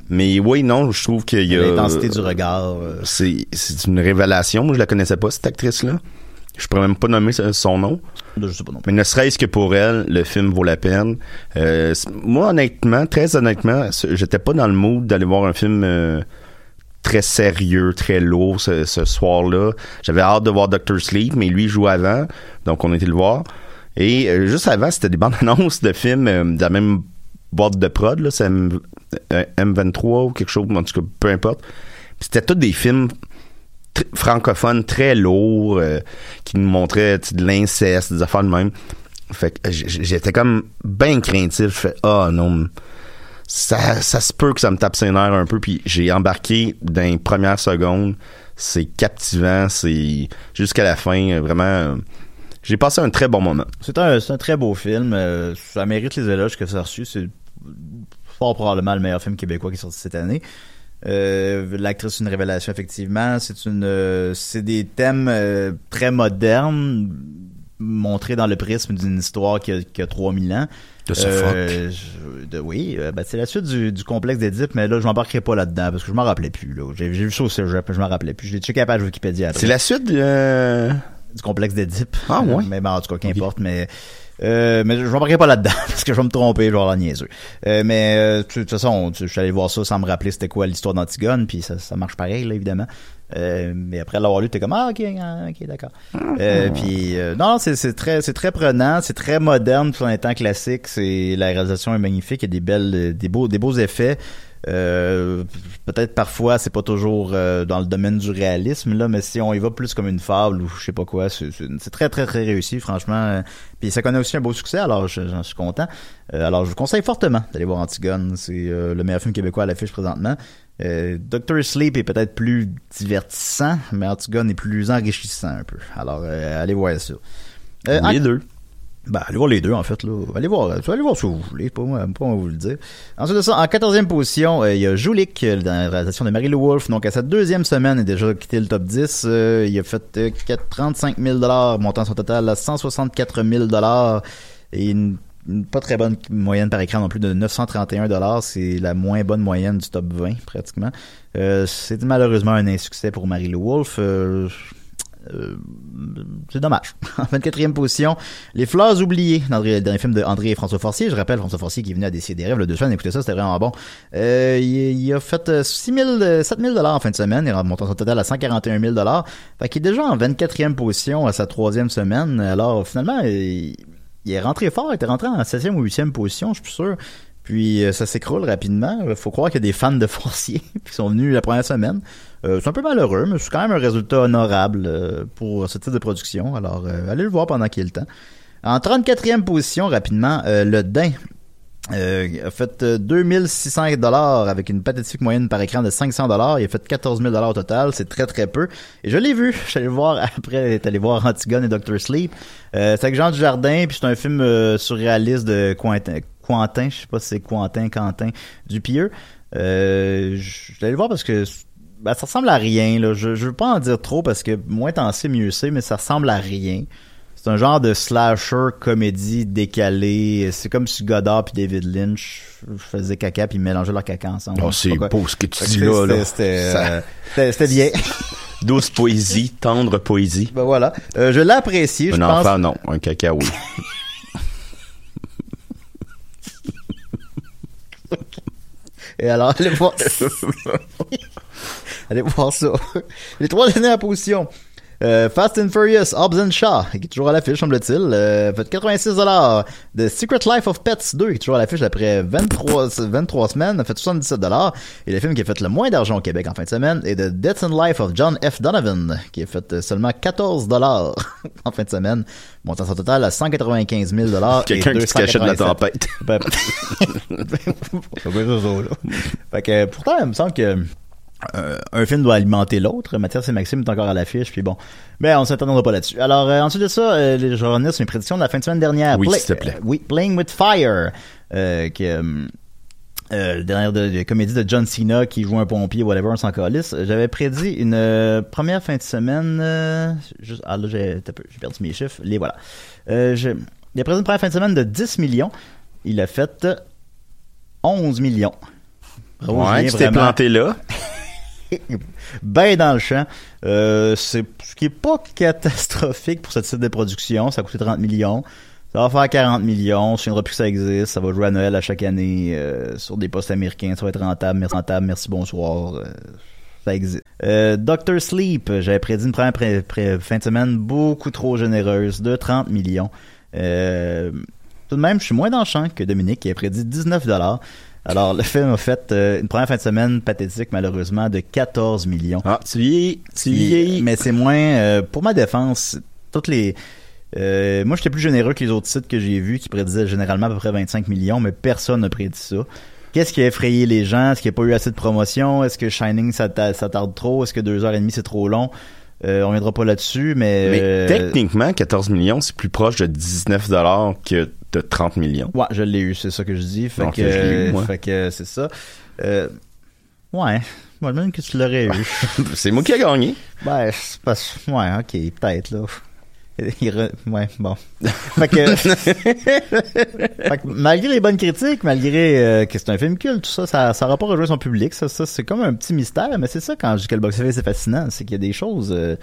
Euh, mais oui, non, je trouve qu'il y a
L'intensité du regard. euh.
C'est c'est une révélation. Moi, je la connaissais pas cette actrice-là. Je pourrais même pas nommer son- nom.
Je sais pas non
Mais ne serait-ce que pour elle, le film vaut la peine. Euh, moi, honnêtement, très honnêtement, j'étais pas dans le mood d'aller voir un film euh, très sérieux, très lourd ce, ce soir-là. J'avais hâte de voir Doctor Sleep, mais lui jouait avant, donc on était le voir. Et euh, juste avant, c'était des bandes annonces de films euh, de la même boîte de prod, là, c'est M- euh, M23 ou quelque chose, en tout cas, peu importe. C'était tous des films francophones très lourds euh, qui nous montraient de l'inceste, des affaires de même. Fait que j'étais comme bien craintif. Ah non, ça, se peut que ça me tape ses nerfs un peu. Puis j'ai embarqué dans les premières secondes. C'est captivant, c'est jusqu'à la fin euh, vraiment. euh, j'ai passé un très bon moment.
C'est un, très beau film. ça mérite les éloges que ça a reçu. C'est fort probablement le meilleur film québécois qui est sorti cette année. Euh, L'actrice une révélation effectivement. C'est une, euh, c'est des thèmes euh, très modernes montrés dans le prisme d'une histoire qui a, qui a 3000 ans.
De Sophocle.
Euh, de, oui, ben, c'est la suite du, du complexe d'Édipe, mais là, je m'embarquerai pas là-dedans parce que je m'en rappelais plus. J'ai vu ça au cégep, je m'en rappelais plus. Je l'ai checké à la page Wikipédia
C'est la suite
du complexe d'Édipe.
Ah, ouais? [LAUGHS]
Mais bon, en tout cas, qu'importe, mais... Euh, mais je m'embarquerai pas là-dedans [LAUGHS] parce que je vais me tromper, je vais avoir la niaiseux. Euh, mais euh, de toute façon, je suis allé voir ça sans me rappeler c'était quoi l'histoire d'Antigone, puis ça, ça marche pareil, là, évidemment. Euh, mais après l'avoir lu, t'es comme ah ok, ah, ok, d'accord. Euh, puis euh, non, c'est c'est très c'est très prenant, c'est très moderne tout en étant classique. C'est la réalisation est magnifique, il y a des belles, des beaux des beaux effets. Euh, peut-être parfois c'est pas toujours euh, dans le domaine du réalisme là mais si on y va plus comme une fable ou je sais pas quoi c'est très très très réussi franchement. Euh, puis ça connaît aussi un beau succès alors je- j'en suis content. Euh, alors je vous conseille fortement d'aller voir Antigone. C'est euh, le meilleur film québécois à l'affiche présentement. Euh, Doctor Sleep est peut-être plus divertissant mais Antigone est plus enrichissant un peu. Alors euh, allez voir ça.
Les deux.
Ben, allez voir les deux, en fait, là. Allez voir, allez voir ce que vous voulez, pas moi, pas moi vous le dire. Ensuite de ça, en quatorzième position, euh, il y a Joulik, euh, dans la réalisation de Marie-Lou Wolfe. Donc, à sa deuxième semaine, il a déjà quitté le top 10. Euh, il a fait euh, 4 35 000 montant son total à 164 000 et une, une pas très bonne moyenne par écran non plus de 931 C'est la moins bonne moyenne du top 20, pratiquement. Euh, C'était malheureusement un insuccès pour Marie-Lou Wolfe. Euh, euh, c'est dommage. [LAUGHS] En 24e position, Les Fleurs oubliées, dans le dernier film de André et François Forcier. Je rappelle François Forcier qui est venu à décider rêves le deux semaines. Écoutez ça, c'était vraiment bon. Euh, il, a fait euh, 6 000, euh, 7 000 dollars en fin de semaine. Il remonte son total à 141 000 dollars. Fait qu'il est déjà en 24e position à sa troisième semaine. Alors finalement, il, est rentré fort. Il était rentré en 7e ou 8e position, je suis sûr. Puis euh, ça s'écroule rapidement. Faut croire qu'il y a des fans de Forcier [LAUGHS] qui sont venus la première semaine. Euh, c'est un peu malheureux, mais c'est quand même un résultat honorable euh, pour ce type de production. Alors, euh, allez le voir pendant qu'il y a le temps. En 34e position, rapidement, le Dain a fait euh, 2600 dollars avec une pathétique moyenne par écran de 500 dollars. Il a fait 14 000 dollars au total. C'est très très peu. Et je l'ai vu. [LAUGHS] Le voir après être allé voir Antigone et Doctor Sleep. Euh, c'est avec Jean Dujardin. Puis c'est un film surréaliste de Quentin. Quentin, je sais pas si c'est Quentin, Quentin Dupieux. Euh, je le voir parce que ben, ça ressemble à rien. Là. Je, je veux pas en dire trop parce que moins t'en sais, mieux c'est, mais ça ressemble à rien. C'est un genre de slasher comédie décalée. C'est comme si Godard puis David Lynch faisaient caca puis mélangeaient leur caca ensemble.
Oh, c'est beau ce que tu dis là.
c'était-
là.
C'était
Ça-
euh, bien. [LAUGHS]
Douce poésie, tendre poésie.
ben voilà. Euh, je l'ai apprécié. Je
Un
pense.
enfant, non. Un caca, oui. [LAUGHS]
Et alors, allez voir. [LAUGHS] allez voir ça. Les trois dernières positions. Euh, Fast and Furious, Hobbs and Shaw, qui est toujours à l'affiche, semble-t-il, euh, fait 86 dollars. The Secret Life of Pets 2, qui est toujours à l'affiche après 23, 23 semaines, a fait 77 dollars. Et le film qui a fait le moins d'argent au Québec en fin de semaine est The Death and Life of John F. Donovan, qui a fait seulement 14 dollars [LAUGHS] en fin de semaine, montant son total à 195 000 dollars.
Quelqu'un qui se cachait de la tempête. [LAUGHS]
Ben. [LAUGHS] Fait que, pourtant, il me semble que euh, un film doit alimenter l'autre. Mathias et Maxime est encore à l'affiche, puis bon. Mais on s'attendra pas là-dessus. Alors, euh, ensuite de ça, euh, je vais revenir sur mes prédictions de la fin de semaine dernière.
Oui, s'il te plaît.
euh, oui, Playing with Fire, euh, qui euh, dernière de, de comédie de John Cena qui joue un pompier, whatever, on s'en calisse. J'avais prédit une euh, première fin de semaine. euh, juste- ah là, j'ai t'as peu, j'ai perdu mes chiffres. Les voilà. Euh, il a prédit une première fin de semaine de 10 millions. Il a fait euh, 11 millions. Bravo,
Ouais, tu t'es planté là. [LAUGHS] [LAUGHS]
ben dans le champ. Euh, c'est ce qui est pas catastrophique pour ce type de production. Ça a coûté 30 millions. Ça va faire 40 millions. Je ne plus que ça existe. Ça va jouer à Noël à chaque année euh, sur des postes américains. Ça va être rentable. Merci, rentable. Merci, bonsoir. Euh, ça existe. Doctor Sleep, j'avais prédit une première fin de semaine beaucoup trop généreuse de 30 millions. Tout de même, je suis moins dans le champ que Dominique qui a prédit 19 dollars. Alors, le film a fait euh, une première fin de semaine pathétique, malheureusement, de 14 millions.
Ah, tu vieillis, tu
Puis,
vieillis.
mais c'est moins euh, pour ma défense toutes les euh, moi j'étais plus généreux que les autres sites que j'ai vus qui prédisaient généralement à peu près 25 millions mais personne n'a prédit ça Qu'est-ce qui a effrayé les gens? Est-ce qu'il n'y a pas eu assez de promotion? Est-ce que Shining ça, ta- ça tarde trop? Est-ce que deux heures et demie c'est trop long? Euh, on viendra pas là-dessus, mais,
Mais
euh,
techniquement, 14 millions, c'est plus proche de 19 dollars que de 30 millions.
Ouais, je l'ai eu, c'est ça que je dis. Fait
Donc,
que,
je l'ai eu, moi.
fait que c'est ça. Euh, ouais. Moi, même que tu l'aurais eu. [LAUGHS]
c'est moi qui ai gagné.
Ben, c'est parce ouais, ok, peut-être, là. Re- Ouais, bon. fait que, [LAUGHS] fait que malgré les bonnes critiques, malgré euh, que c'est un film culte, tout ça, ça, ça aura pas rejoint son public. Ça, ça c'est comme un petit mystère, mais c'est ça quand je dis que le box-office est fascinant, c'est qu'il y a des choses, euh,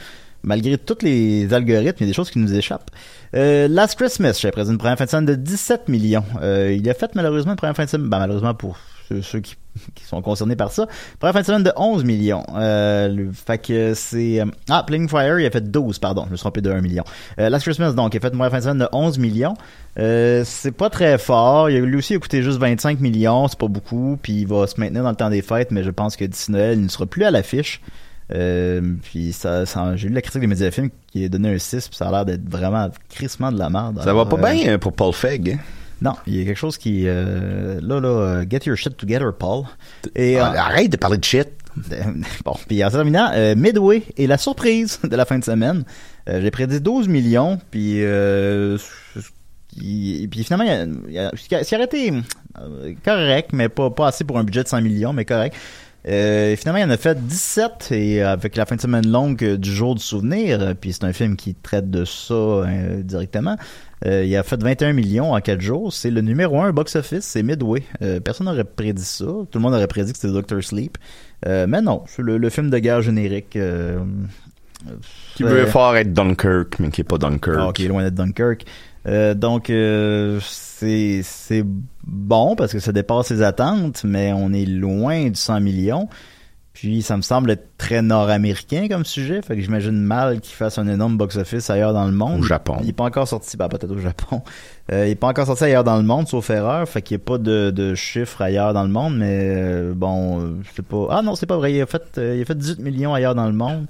malgré tous les algorithmes, il y a des choses qui nous échappent. Euh, Last Christmas, j'ai présenté une première fin de semaine de 17 millions. Euh, il a fait malheureusement une première fin de semaine, ben, malheureusement pour ceux, [LAUGHS] qui, sont concernés par ça, première fin de semaine de 11 millions. Euh, fait que c'est... ah, Playing Fire, il a fait 12, pardon, je me suis trompé de 1 million. Last Christmas, donc, il a fait une première fin de semaine de 11 millions. C'est pas très fort. Il lui aussi, a coûté juste 25 millions, c'est pas beaucoup, puis il va se maintenir dans le temps des fêtes, mais je pense que d'ici Noël, il ne sera plus à l'affiche. Euh, puis ça, ça- j'ai lu la critique des médias films qui a donné un 6 puis ça a l'air d'être vraiment crissement de la merde.
Ça va
Alors,
pas bien euh, pour Paul Feig. hein?
Non, il y a quelque chose qui euh, là là get your shit together Paul. Et
Ah,
euh,
Arrête de parler de shit. [LAUGHS]
bon, puis en terminant, euh, Midway est la surprise de la fin de semaine. J'ai prédit 12 millions, puis puis, puis finalement, il a- il y a- ce qui a- ce qui aurait été euh, correct, mais pas, pas assez pour un budget de 100 millions, mais correct. Euh, finalement, il en a fait 17 et avec la fin de semaine longue du jour du souvenir, euh, puis c'est un film qui traite de ça euh, directement. Euh, il a fait 21 millions en 4 jours. C'est le numéro 1 box-office, c'est Midway. Euh, personne n'aurait prédit ça. Tout le monde aurait prédit que c'était Doctor Sleep. Mais non, c'est le, le film de guerre générique.
Qui veut fort être Dunkirk, mais qui est pas Dunkirk.
ah, ok, loin d'être Dunkirk. Euh, donc, euh, c'est c'est bon parce que ça dépasse ses attentes, mais on est loin du 100 millions. Puis, ça me semble être très nord-américain comme sujet. Fait que j'imagine mal qu'il fasse un énorme box-office ailleurs dans le monde.
Au Japon.
Il est pas encore sorti, bah, peut-être au Japon. Euh, il est pas encore sorti ailleurs dans le monde, sauf erreur. Fait qu'il n'y a pas de, de chiffres ailleurs dans le monde, mais bon, euh, c'est pas. Ah non, c'est pas vrai. Il a fait, il a fait 18 millions ailleurs dans le monde.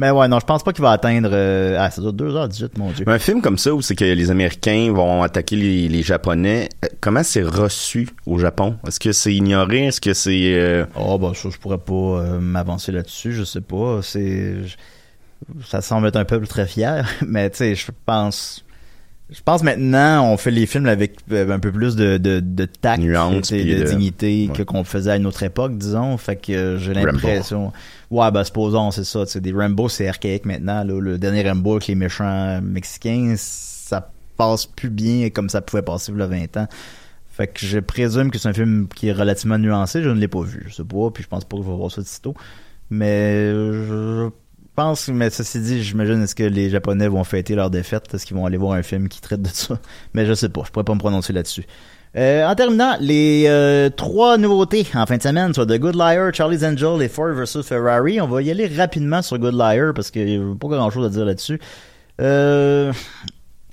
Mais ouais, non, je pense pas qu'il va atteindre. euh, ah, ça doit 2h18, mon dieu.
Mais un film comme ça où c'est que les Américains vont attaquer les, les Japonais, euh, comment c'est reçu au Japon? Est-ce que c'est ignoré? Est-ce que c'est... euh,
Oh, bah, ça, je pourrais pas euh, m'avancer là-dessus, je sais pas. C'est. je- Ça semble être un peuple très fier, [LAUGHS] mais tu sais, je pense. Je pense maintenant, on fait les films avec un peu plus de, de, de tact
Nuance,
et de,
de-
dignité
ouais.
que qu'on faisait à une autre époque, disons. Fait que j'ai l'impression. Ouais, bah, supposons, c'est ça. Des Rambo, c'est archaïque maintenant. Là. Le dernier Rambo avec les méchants mexicains, ça passe plus bien comme ça pouvait passer il y a 20 ans. Fait que je présume que c'est un film qui est relativement nuancé. Je ne l'ai pas vu, je sais pas, puis je pense pas que je voir ça de. Mais je pense, mais ceci dit, j'imagine est-ce que les Japonais vont fêter leur défaite, est-ce qu'ils vont aller voir un film qui traite de ça? Mais je sais pas, je pourrais pas me prononcer là-dessus. Euh, en terminant, les euh, trois nouveautés en fin de semaine, soit The Good Liar, Charlie's Angel et Ford vs Ferrari. On va y aller rapidement sur Good Liar parce qu'il n'y a pas grand-chose à dire là-dessus. Euh,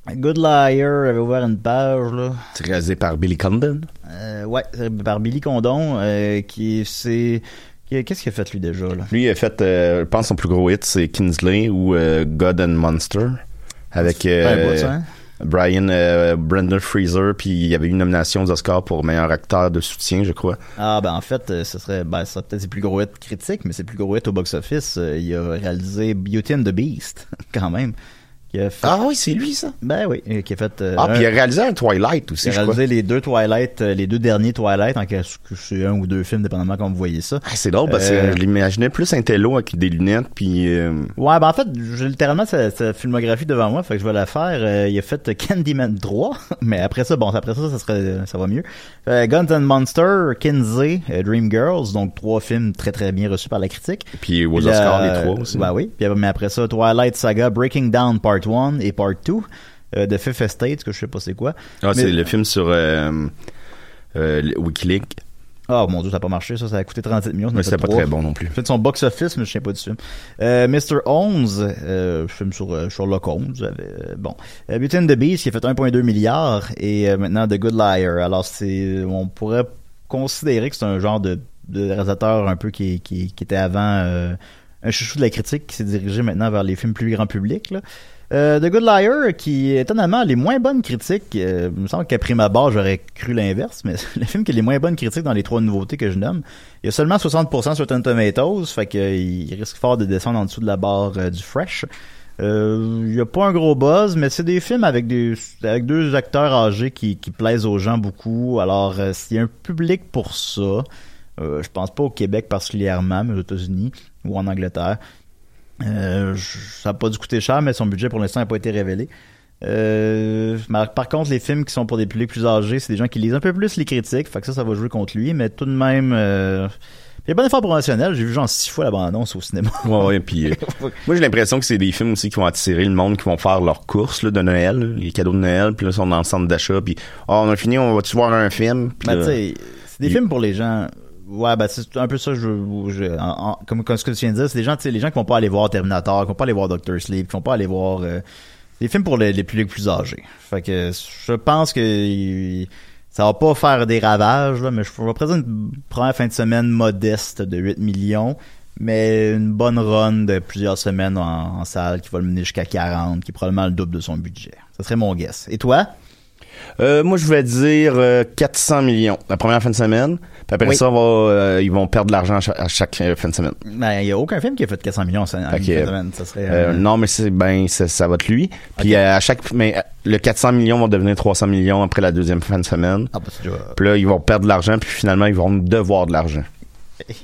Good Liar avait ouvert une page là.
c'est réalisé par Billy Condon?
Euh, ouais, par Billy Condon, qui c'est qu'est-ce qu'il a fait lui déjà là?
Lui, il a fait, euh, je pense, son plus gros hit, c'est Kinsley ou God and Monster. Avec...
Ça, hein?
Brian euh, Brendan Fraser, puis il y avait eu une nomination aux Oscars pour meilleur acteur de soutien, je crois.
Ah ben en fait, euh, ce serait, ben, serait peut-être plus gros hits critiques, mais ses plus gros hits au box-office. euh, il a réalisé Beauty and the Beast, [LAUGHS] quand même. Qui a fait,
Ah oui, c'est lui ça.
ben oui, qui a fait. euh,
Ah,
un-
puis il a réalisé un Twilight aussi,
il a
je crois.
réalisé les deux Twilight, euh, les deux derniers Twilight, en cas c'est un ou deux films, dépendamment comment vous voyez ça.
Ah, c'est drôle parce que
Euh,
je l'imaginais plus un télo avec des lunettes, puis...
Ouais, ben en fait, j'ai littéralement sa, sa filmographie devant moi, fait que je vais la faire. Il a fait Candyman 3, [LAUGHS] mais après ça, bon, après ça, ça serait, ça va mieux. Guns and Monsters, Kinsey, euh, Dreamgirls, donc trois films très très bien reçus par la critique.
Puis aux
Puis,
Oscars,
euh,
les trois aussi.
Ben oui. Puis, mais après ça, Twilight Saga, Breaking Down Part 1 et Part 2. Euh, The Fifth Estate, que je sais pas c'est quoi.
Ah, c'est le film sur euh, euh, le Wikileaks.
Oh mon dieu, ça a pas marché, ça, ça a coûté 37 millions.
Mais c'était pas très bon non plus.
fait son box-office, mais je sais pas du film. Euh, Mr. Holmes, euh, film sur euh, Sherlock Holmes. euh, bon. Beauty and the Beast, qui a fait 1,2 milliard. Et maintenant, The Good Liar. Alors, c'est, on pourrait considérer que c'est un genre de, de réalisateur un peu qui, qui, qui était avant un chouchou de la critique, qui s'est dirigé maintenant vers les films plus grand public. Là. Euh, The Good Liar, qui étonnamment a les moins bonnes critiques. Euh, il me semble qu'à prime abord, j'aurais cru l'inverse, mais [LAUGHS] le film qui a les moins bonnes critiques dans les trois nouveautés que je nomme. Il y a seulement 60% sur Rotten Tomatoes, fait qu'il risque fort de descendre en dessous de la barre euh, du fresh. Euh, Il y a pas un gros buzz, mais c'est des films avec des avec deux acteurs âgés qui, qui plaisent aux gens beaucoup. Alors, euh, s'il y a un public pour ça, euh, je pense pas au Québec particulièrement, mais aux États-Unis ou en Angleterre. Euh, ça n'a pas dû coûter cher, mais son budget pour l'instant n'a pas été révélé. Euh, par contre, les films qui sont pour des publics plus âgés, c'est des gens qui lisent un peu plus les critiques, fait que ça, ça va jouer contre lui, mais tout de même, euh, il y a bon effort promotionnel. J'ai vu genre six fois la bande-annonce au cinéma.
Ouais, ouais, [LAUGHS] puis euh, moi j'ai l'impression que c'est des films aussi qui vont attirer le monde, qui vont faire leurs courses là, de Noël, là, les cadeaux de Noël, puis là ils sont dans le centre d'achat, puis oh, on a fini, on va-tu voir un film?
Ben,
là,
tu sais, c'est des
il-
films pour les gens. Ouais, ben, c'est un peu ça, je, je- comme, comme ce que tu viens de dire, c'est les gens qui vont pas aller voir Terminator, qui vont pas aller voir Doctor Sleep, qui vont pas aller voir, euh, des films pour les, les publics plus âgés. Fait que, je pense que ça va pas faire des ravages, là, mais je vais présenter une première fin de semaine modeste de 8 millions, mais une bonne run de plusieurs semaines en, en salle qui va le mener jusqu'à 40, qui est probablement le double de son budget. Ça serait mon guess. Et toi?
Euh, moi, je vais dire euh, 400 millions la première fin de semaine. Puis après
Oui.
ça, on va, euh, ils vont perdre de l'argent à chaque, à chaque, euh, fin de semaine.
Ben, il y a aucun film qui a fait 400 millions en, une fin de semaine. Ça serait,
non, mais c'est ben ça, va être lui. Puis à chaque, mais le 400 millions vont devenir 300 millions après la deuxième fin de semaine.
Ah, bah, c'est déjà-
Puis là, ils vont perdre de l'argent, puis finalement, ils vont nous devoir de l'argent.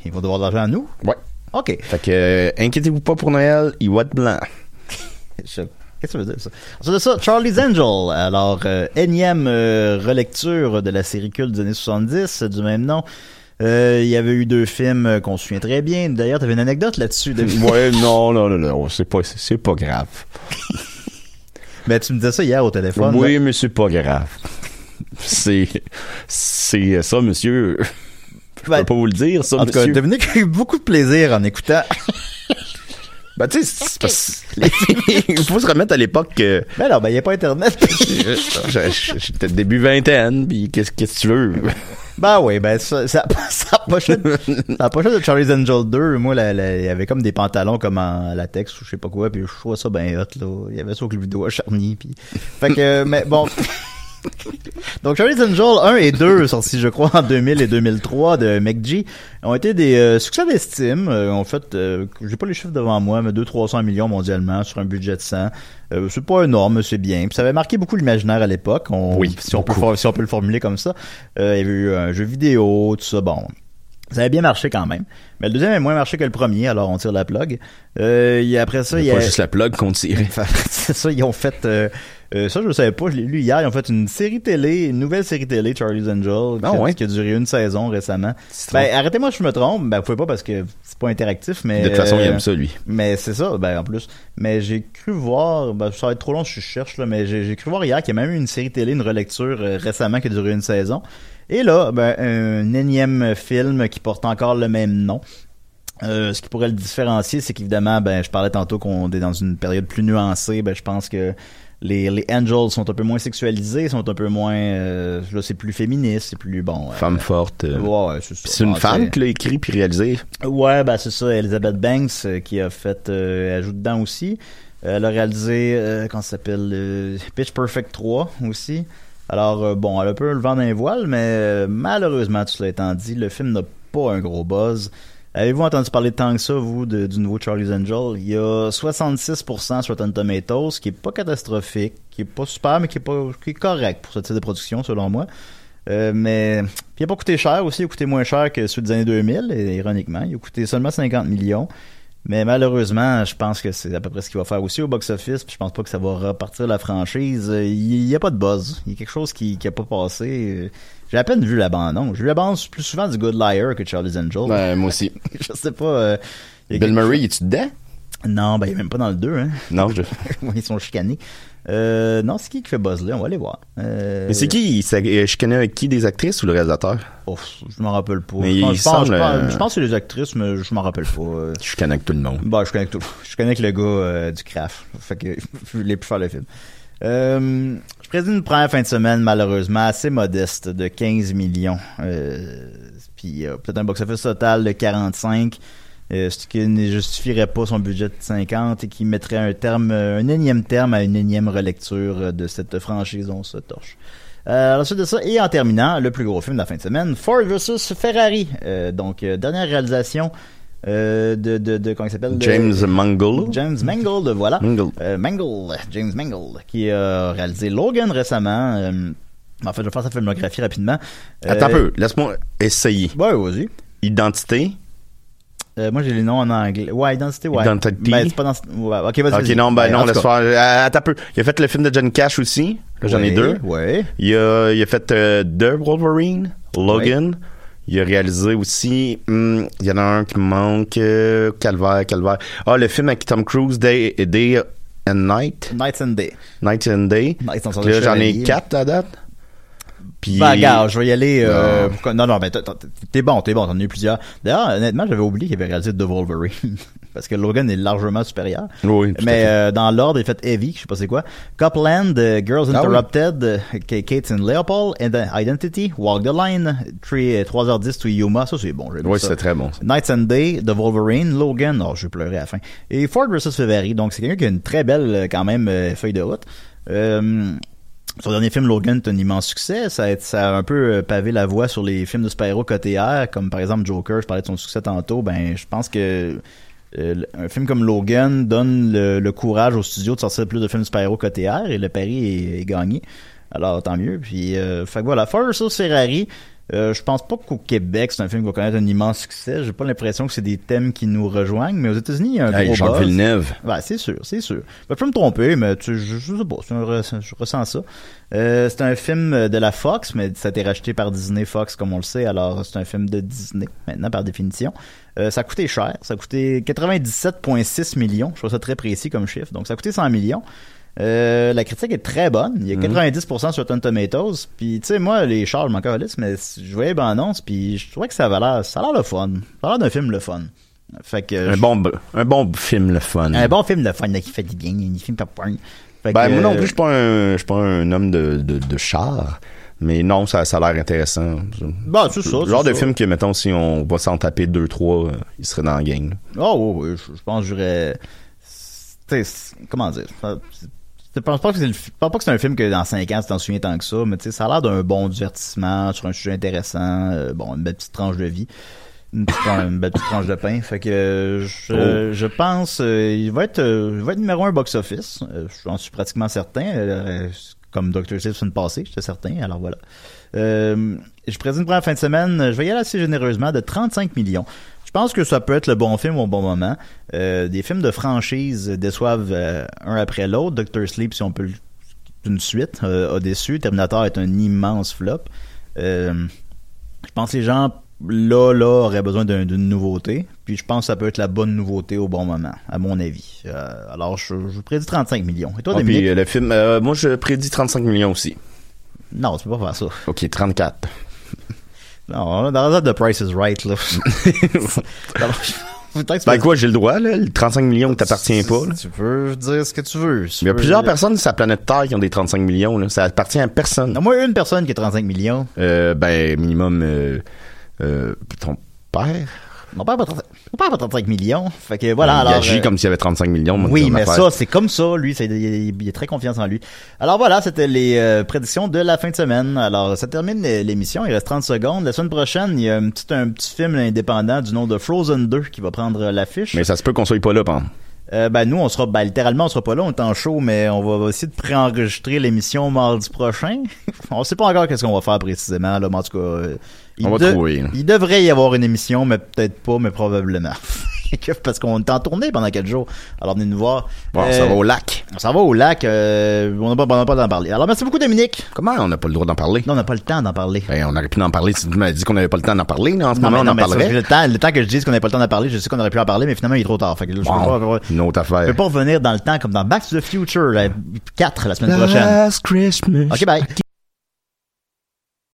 Ils vont devoir de l'argent à nous?
Ouais.
OK.
Fait que inquiétez-vous pas pour Noël, il va être blanc. [LAUGHS]
Je- Qu'est-ce que ça veut dire, ça? Ensuite de ça, Charlie's Angel. Alors, euh, énième euh, relecture de la série culte des années 70 euh, du même nom. Euh, Il y avait eu deux films qu'on se souvient très bien. D'ailleurs, t'avais une anecdote là-dessus. David.
ouais, non, non, non, non, c'est pas, c'est pas grave.
Mais [LAUGHS] tu me disais ça hier au téléphone.
oui,
là.
mais c'est pas grave. C'est, c'est ça, monsieur. Je
Ben,
peux pas vous le dire, ça,
en tout cas,
monsieur.
Dominique a eu beaucoup de plaisir en écoutant. [LAUGHS]
Ben, tu sais, c'est parce- il [LAUGHS] faut se remettre à l'époque que
Ben non, ben il n'y a pas Internet. [LAUGHS]
je- j'étais début vingtaine, puis qu'est-ce qu'est-ce que tu veux? [LAUGHS]
Ben oui, ben ça, ça, ça de- ça approchait de Charlie's Angel 2. Moi, la- la- il y avait comme des pantalons comme en latex ou je sais pas quoi, puis je trouvais ça ben hot, là. Il y avait ça au club vidéo à Charny, puis... Fait que, mais bon... Donc, Charlie's Angel 1 et 2, [LAUGHS] sortis, je crois, en 2000 et 2003 de McG, ont été des euh, succès d'estime. Euh, en fait, euh, j'ai pas les chiffres devant moi, mais 200-300 millions mondialement sur un budget de 100. Euh, c'est pas énorme, mais c'est bien. Puis ça avait marqué beaucoup l'imaginaire à l'époque. On-
Oui,
si on, peut,
beaucoup.
for- si on peut le formuler comme ça. Euh, il y avait eu un jeu vidéo, tout ça. Bon, ça avait bien marché quand même. Mais le deuxième a moins marché que le premier, alors on tire la plug. Euh, a- après ça, il y a...
pas juste la plug qu'on.
Enfin, [LAUGHS] c'est ça, ils ont fait... euh, euh, ça, je le savais pas, je l'ai lu hier. Ils ont fait une série télé, une nouvelle série télé, Charlie's Angel, qui,
Ah
a-
ouais?
qui a duré une saison récemment. Ben, arrêtez-moi si je me trompe. Ben, vous pouvez pas parce que c'est pas interactif, mais...
De toute façon, il
euh,
aime ça, lui.
mais c'est ça, ben en plus. Mais j'ai cru voir, ben ça va être trop long si je cherche là, mais j'ai j'ai cru voir hier qu'il y a même eu une série télé, une relecture euh, récemment qui a duré une saison. Et là, ben un énième film qui porte encore le même nom. Euh, ce qui pourrait le différencier, c'est qu'évidemment, ben je parlais tantôt qu'on est dans une période plus nuancée. Ben je pense que les, les Angels sont un peu moins sexualisés, sont un peu moins, euh, là c'est plus féministe, c'est plus bon. euh,
Femme forte. euh.
Ouais, c'est ça.
C'est une
Ah,
femme qui l'a écrit puis réalisé.
Ouais, bah c'est ça, Elizabeth Banks qui a fait euh, ajoute dedans aussi. Elle a réalisé, comment ça s'appelle, Pitch Perfect 3 aussi. Alors, bon, elle a un peu le vent d'un voile, mais malheureusement, tout cela étant dit, le film n'a pas un gros buzz. Avez-vous entendu parler tant que ça, vous, du nouveau Charlie's Angel? Il y a 66% sur Rotten Tomatoes, qui est pas catastrophique, qui est pas super, mais qui est, pas, qui est correct pour ce type de production, selon moi. Euh, mais puis il a pas coûté cher aussi, il a coûté moins cher que ceux des années 2000, et- ironiquement. Il a coûté seulement 50 millions. Mais malheureusement, je pense que c'est à peu près ce qu'il va faire aussi au box-office. Puis je pense pas que ça va repartir la franchise. Il y a pas de buzz. Il y a quelque chose qui, qui a pas passé. J'ai à peine vu la bande. J'ai vu la bande plus souvent du Good Liar que Charlie's Angel.
Ben, moi aussi. [LAUGHS]
je sais pas. euh, il
Bill Murray, es-tu dedans?
Non, ben il est même pas dans le 2. Hein.
Non, je... [LAUGHS]
Ils sont chicanés. Euh, non, c'est qui qui fait buzz là? On va aller voir. Euh,
Mais c'est qui? Il s'est- euh, Je connais avec qui? Des actrices ou le réalisateur?
Ouf, je m'en rappelle pas.
Mais
je, pense,
il
je, pense,
semble,
je pense- je pense que c'est les actrices, mais je m'en rappelle pas.
Je connais avec tout le monde.
Bah, je connais tout. Je connais que le gars euh, du craft. Fait que [LAUGHS] je voulais plus faire le film. Présente une première fin de semaine, malheureusement, assez modeste, de 15 millions. Euh, puis peut-être un box-office total de 45, euh, ce qui ne justifierait pas son budget de 50 et qui mettrait un terme, euh, un énième terme à une énième relecture de cette franchise On se torche. Ensuite de ça, et en terminant, le plus gros film de la fin de semaine, Ford vs Ferrari. Donc, dernière réalisation euh, de, de, de, comment il s'appelle? de-
James Mangold.
James Mangold, voilà.
Mangold.
Euh, Mangold, James Mangold, qui a réalisé Logan récemment. Euh, en fait, je vais faire sa filmographie rapidement.
Attends un
Euh,
peu, laisse-moi essayer.
Ouais, vas-y.
Identité.
Euh, moi, j'ai les noms en anglais. Ouais, identité, ouais.
Identity.
Ben, c'est pas dans... Ouais, ok, vas-y.
Ok,
vas-y.
non, ben
Ouais, en
non, laisse faire. Euh, Attends un peu. Il a fait le film de John Cash aussi. J'en ai
Ouais,
deux.
Ouais.
Il a, il a fait euh, The Wolverine, Logan. Il a réalisé aussi, hum, il y en a un qui me manque, euh, Calvaire, Calvaire. Ah, le film avec Tom Cruise, Day, Day and Night,
Nights and Day.
Night and Day.
Nights and
Là, j'en ai quatre à date. Puis,
Ben, regarde, je vais y aller. Euh,
Non.
non, non, mais t'es bon, t'es bon, t'en as eu plusieurs. D'ailleurs, honnêtement, j'avais oublié qu'il avait réalisé The Wolverine. [LAUGHS] Parce que Logan est largement supérieur.
Oui,
Mais euh, dans l'ordre, il fait Heavy, je sais pas c'est quoi. Copland, euh, Girls
Ah oui.
Interrupted, euh, K- Kate and Leopold, Identity, Walk the Line, 3, 3h10 to Yuma, ça c'est bon.
oui, c'est très bon. ça.
Nights and Day, The Wolverine, Logan, oh, je vais pleurer à la fin. Et Ford vs Ferrari, donc c'est quelqu'un qui a une très belle, euh, quand même, euh, feuille de route. Euh, son dernier film, Logan, est un immense succès. Ça a, ça a un peu euh, pavé la voie sur les films de super-héros côté R, comme par exemple Joker, je parlais de son succès tantôt. Ben, je pense que euh, un film comme Logan donne le, courage au studio de sortir plus de films super-héros côté et le pari est, gagné. Alors, tant mieux. Puis, euh, fait que voilà, Ford Ferrari, euh, je pense pas qu'au Québec, c'est un film qui va connaître un immense succès. J'ai pas l'impression que c'est des thèmes qui nous rejoignent, mais aux États-Unis, il y a un
Hey,
gros buzz.
Villeneuve.
Ouais, c'est sûr, c'est sûr. Je peux me tromper, mais tu, je, je sais pas, un je ressens ça. Euh, c'est un film de la Fox, mais ça a été racheté par Disney Fox, comme on le sait, alors c'est un film de Disney, maintenant, par définition. Euh, ça a coûté cher, ça a coûté 97,6 millions, je trouve ça très précis comme chiffre, donc ça a coûté 100 millions. Euh, la critique est très bonne. Il y a 90% sur Rotten Tomatoes. Puis, tu sais, moi, les chars, je m'en calisse, mais je voyais ben annonce, puis je trouvais que ça avait l'air, ça a l'air le fun. Ça a l'air d'un film le fun. Fait que,
Un
je-
bon, un bon film, le fun.
un bon film de fun là, qui fait du bien, un film popcorn. Fait
Ben,
que,
moi non plus, je suis pas un, je suis pas un homme de, de, de char. Mais non, ça, ça a l'air intéressant.
Bah, c'est ça.
Le genre de film que, mettons, si on va s'en taper deux, trois, euh, il serait dans la gang. là.
Oh, oui, oui, je, je pense que j'aurais. Tu sais, c'est- comment dire? Je pense pas que c'est le- je pense pas que c'est un film que dans 5 ans tu t'en souviens tant que ça, mais tu sais, ça a l'air d'un bon divertissement sur un sujet intéressant, euh, bon, une belle petite tranche de vie. Une, petite, une belle petite tranche de pain. Fait que je,
Oh.
je pense euh, il va être euh, il va être numéro un box-office. Euh, J'en suis pratiquement certain. Comme Dr. Seuss une passée, j'étais certain. Alors voilà. Je présente une première fin de semaine. Je vais y aller assez généreusement de 35 millions. Je pense que ça peut être le bon film au bon moment. Euh, des films de franchise déçoivent euh, un après l'autre. Doctor Sleep, si on peut une suite, euh, a déçu. Terminator est un immense flop. Je pense que les gens là là auraient besoin d'un- d'une nouveauté. Puis je pense que ça peut être la bonne nouveauté au bon moment, à mon avis. Euh, alors je, je prédis 35 millions. Et toi,
Ah,
Dominique?
puis le film, euh, moi je prédis 35 millions aussi.
Non, tu peux pas faire ça.
Ok, 34.
Non, dans la The Price is Right, là. [LAUGHS] Que
Ben quoi, j'ai le droit, là, le 35 millions qui t'appartient pas, là.
Tu peux dire ce que tu veux.
Il y a plusieurs personnes sur la planète Terre qui ont des 35 millions, là. Ça appartient à personne.
Non, moi, une personne qui a 35 millions.
Euh, ben, minimum, euh, euh, ton père?
Mon père n'a pas, 35 mon père a pas 35 millions. Fait que voilà.
il agit
euh,
comme s'il y avait 35 millions. moi,
Oui, mais ça, c'est comme ça. Lui, il, est- il est très confiance en lui. Alors voilà, c'était les euh, prédictions de la fin de semaine. Alors, ça termine l'émission. Il reste 30 secondes. La semaine prochaine, il y a un petit, un petit film indépendant du nom de Frozen 2 qui va prendre l'affiche.
Mais ça se peut qu'on soit pas là, pendant.
Euh, ben nous, on sera, ben, littéralement, on sera pas là, on est en show, mais on va essayer de préenregistrer l'émission mardi prochain. [LAUGHS] on sait pas encore qu'est-ce qu'on va faire précisément, là, mais en tout cas, euh, il,
On va trouver.
il devrait y avoir une émission, mais peut-être pas, mais probablement. [LAUGHS] Parce qu'on est en tournée pendant quatre jours. Alors venez nous voir.
Bon,
Euh,
ça va au lac.
On s'en va au lac. euh, on n'a pas, on n'a pas d'en parler. Alors merci beaucoup Dominique.
Comment on n'a pas le droit d'en parler?
Non, on n'a pas le temps d'en parler.
Ben, on aurait pu en parler si tu m'avais dit qu'on n'avait pas le temps d'en parler. Là, en ce
Non,
moment, on en
que
parlerait.
le temps, le temps que je dise qu'on n'avait pas le temps d'en parler, je sais qu'on aurait pu en parler, mais finalement il est trop tard. Fait que là, je
Bon,
peux
une autre
je
affaire.
peux pas revenir dans le temps comme dans Back to the Future, la 4 la semaine prochaine.
Last Christmas.
Ok, bye.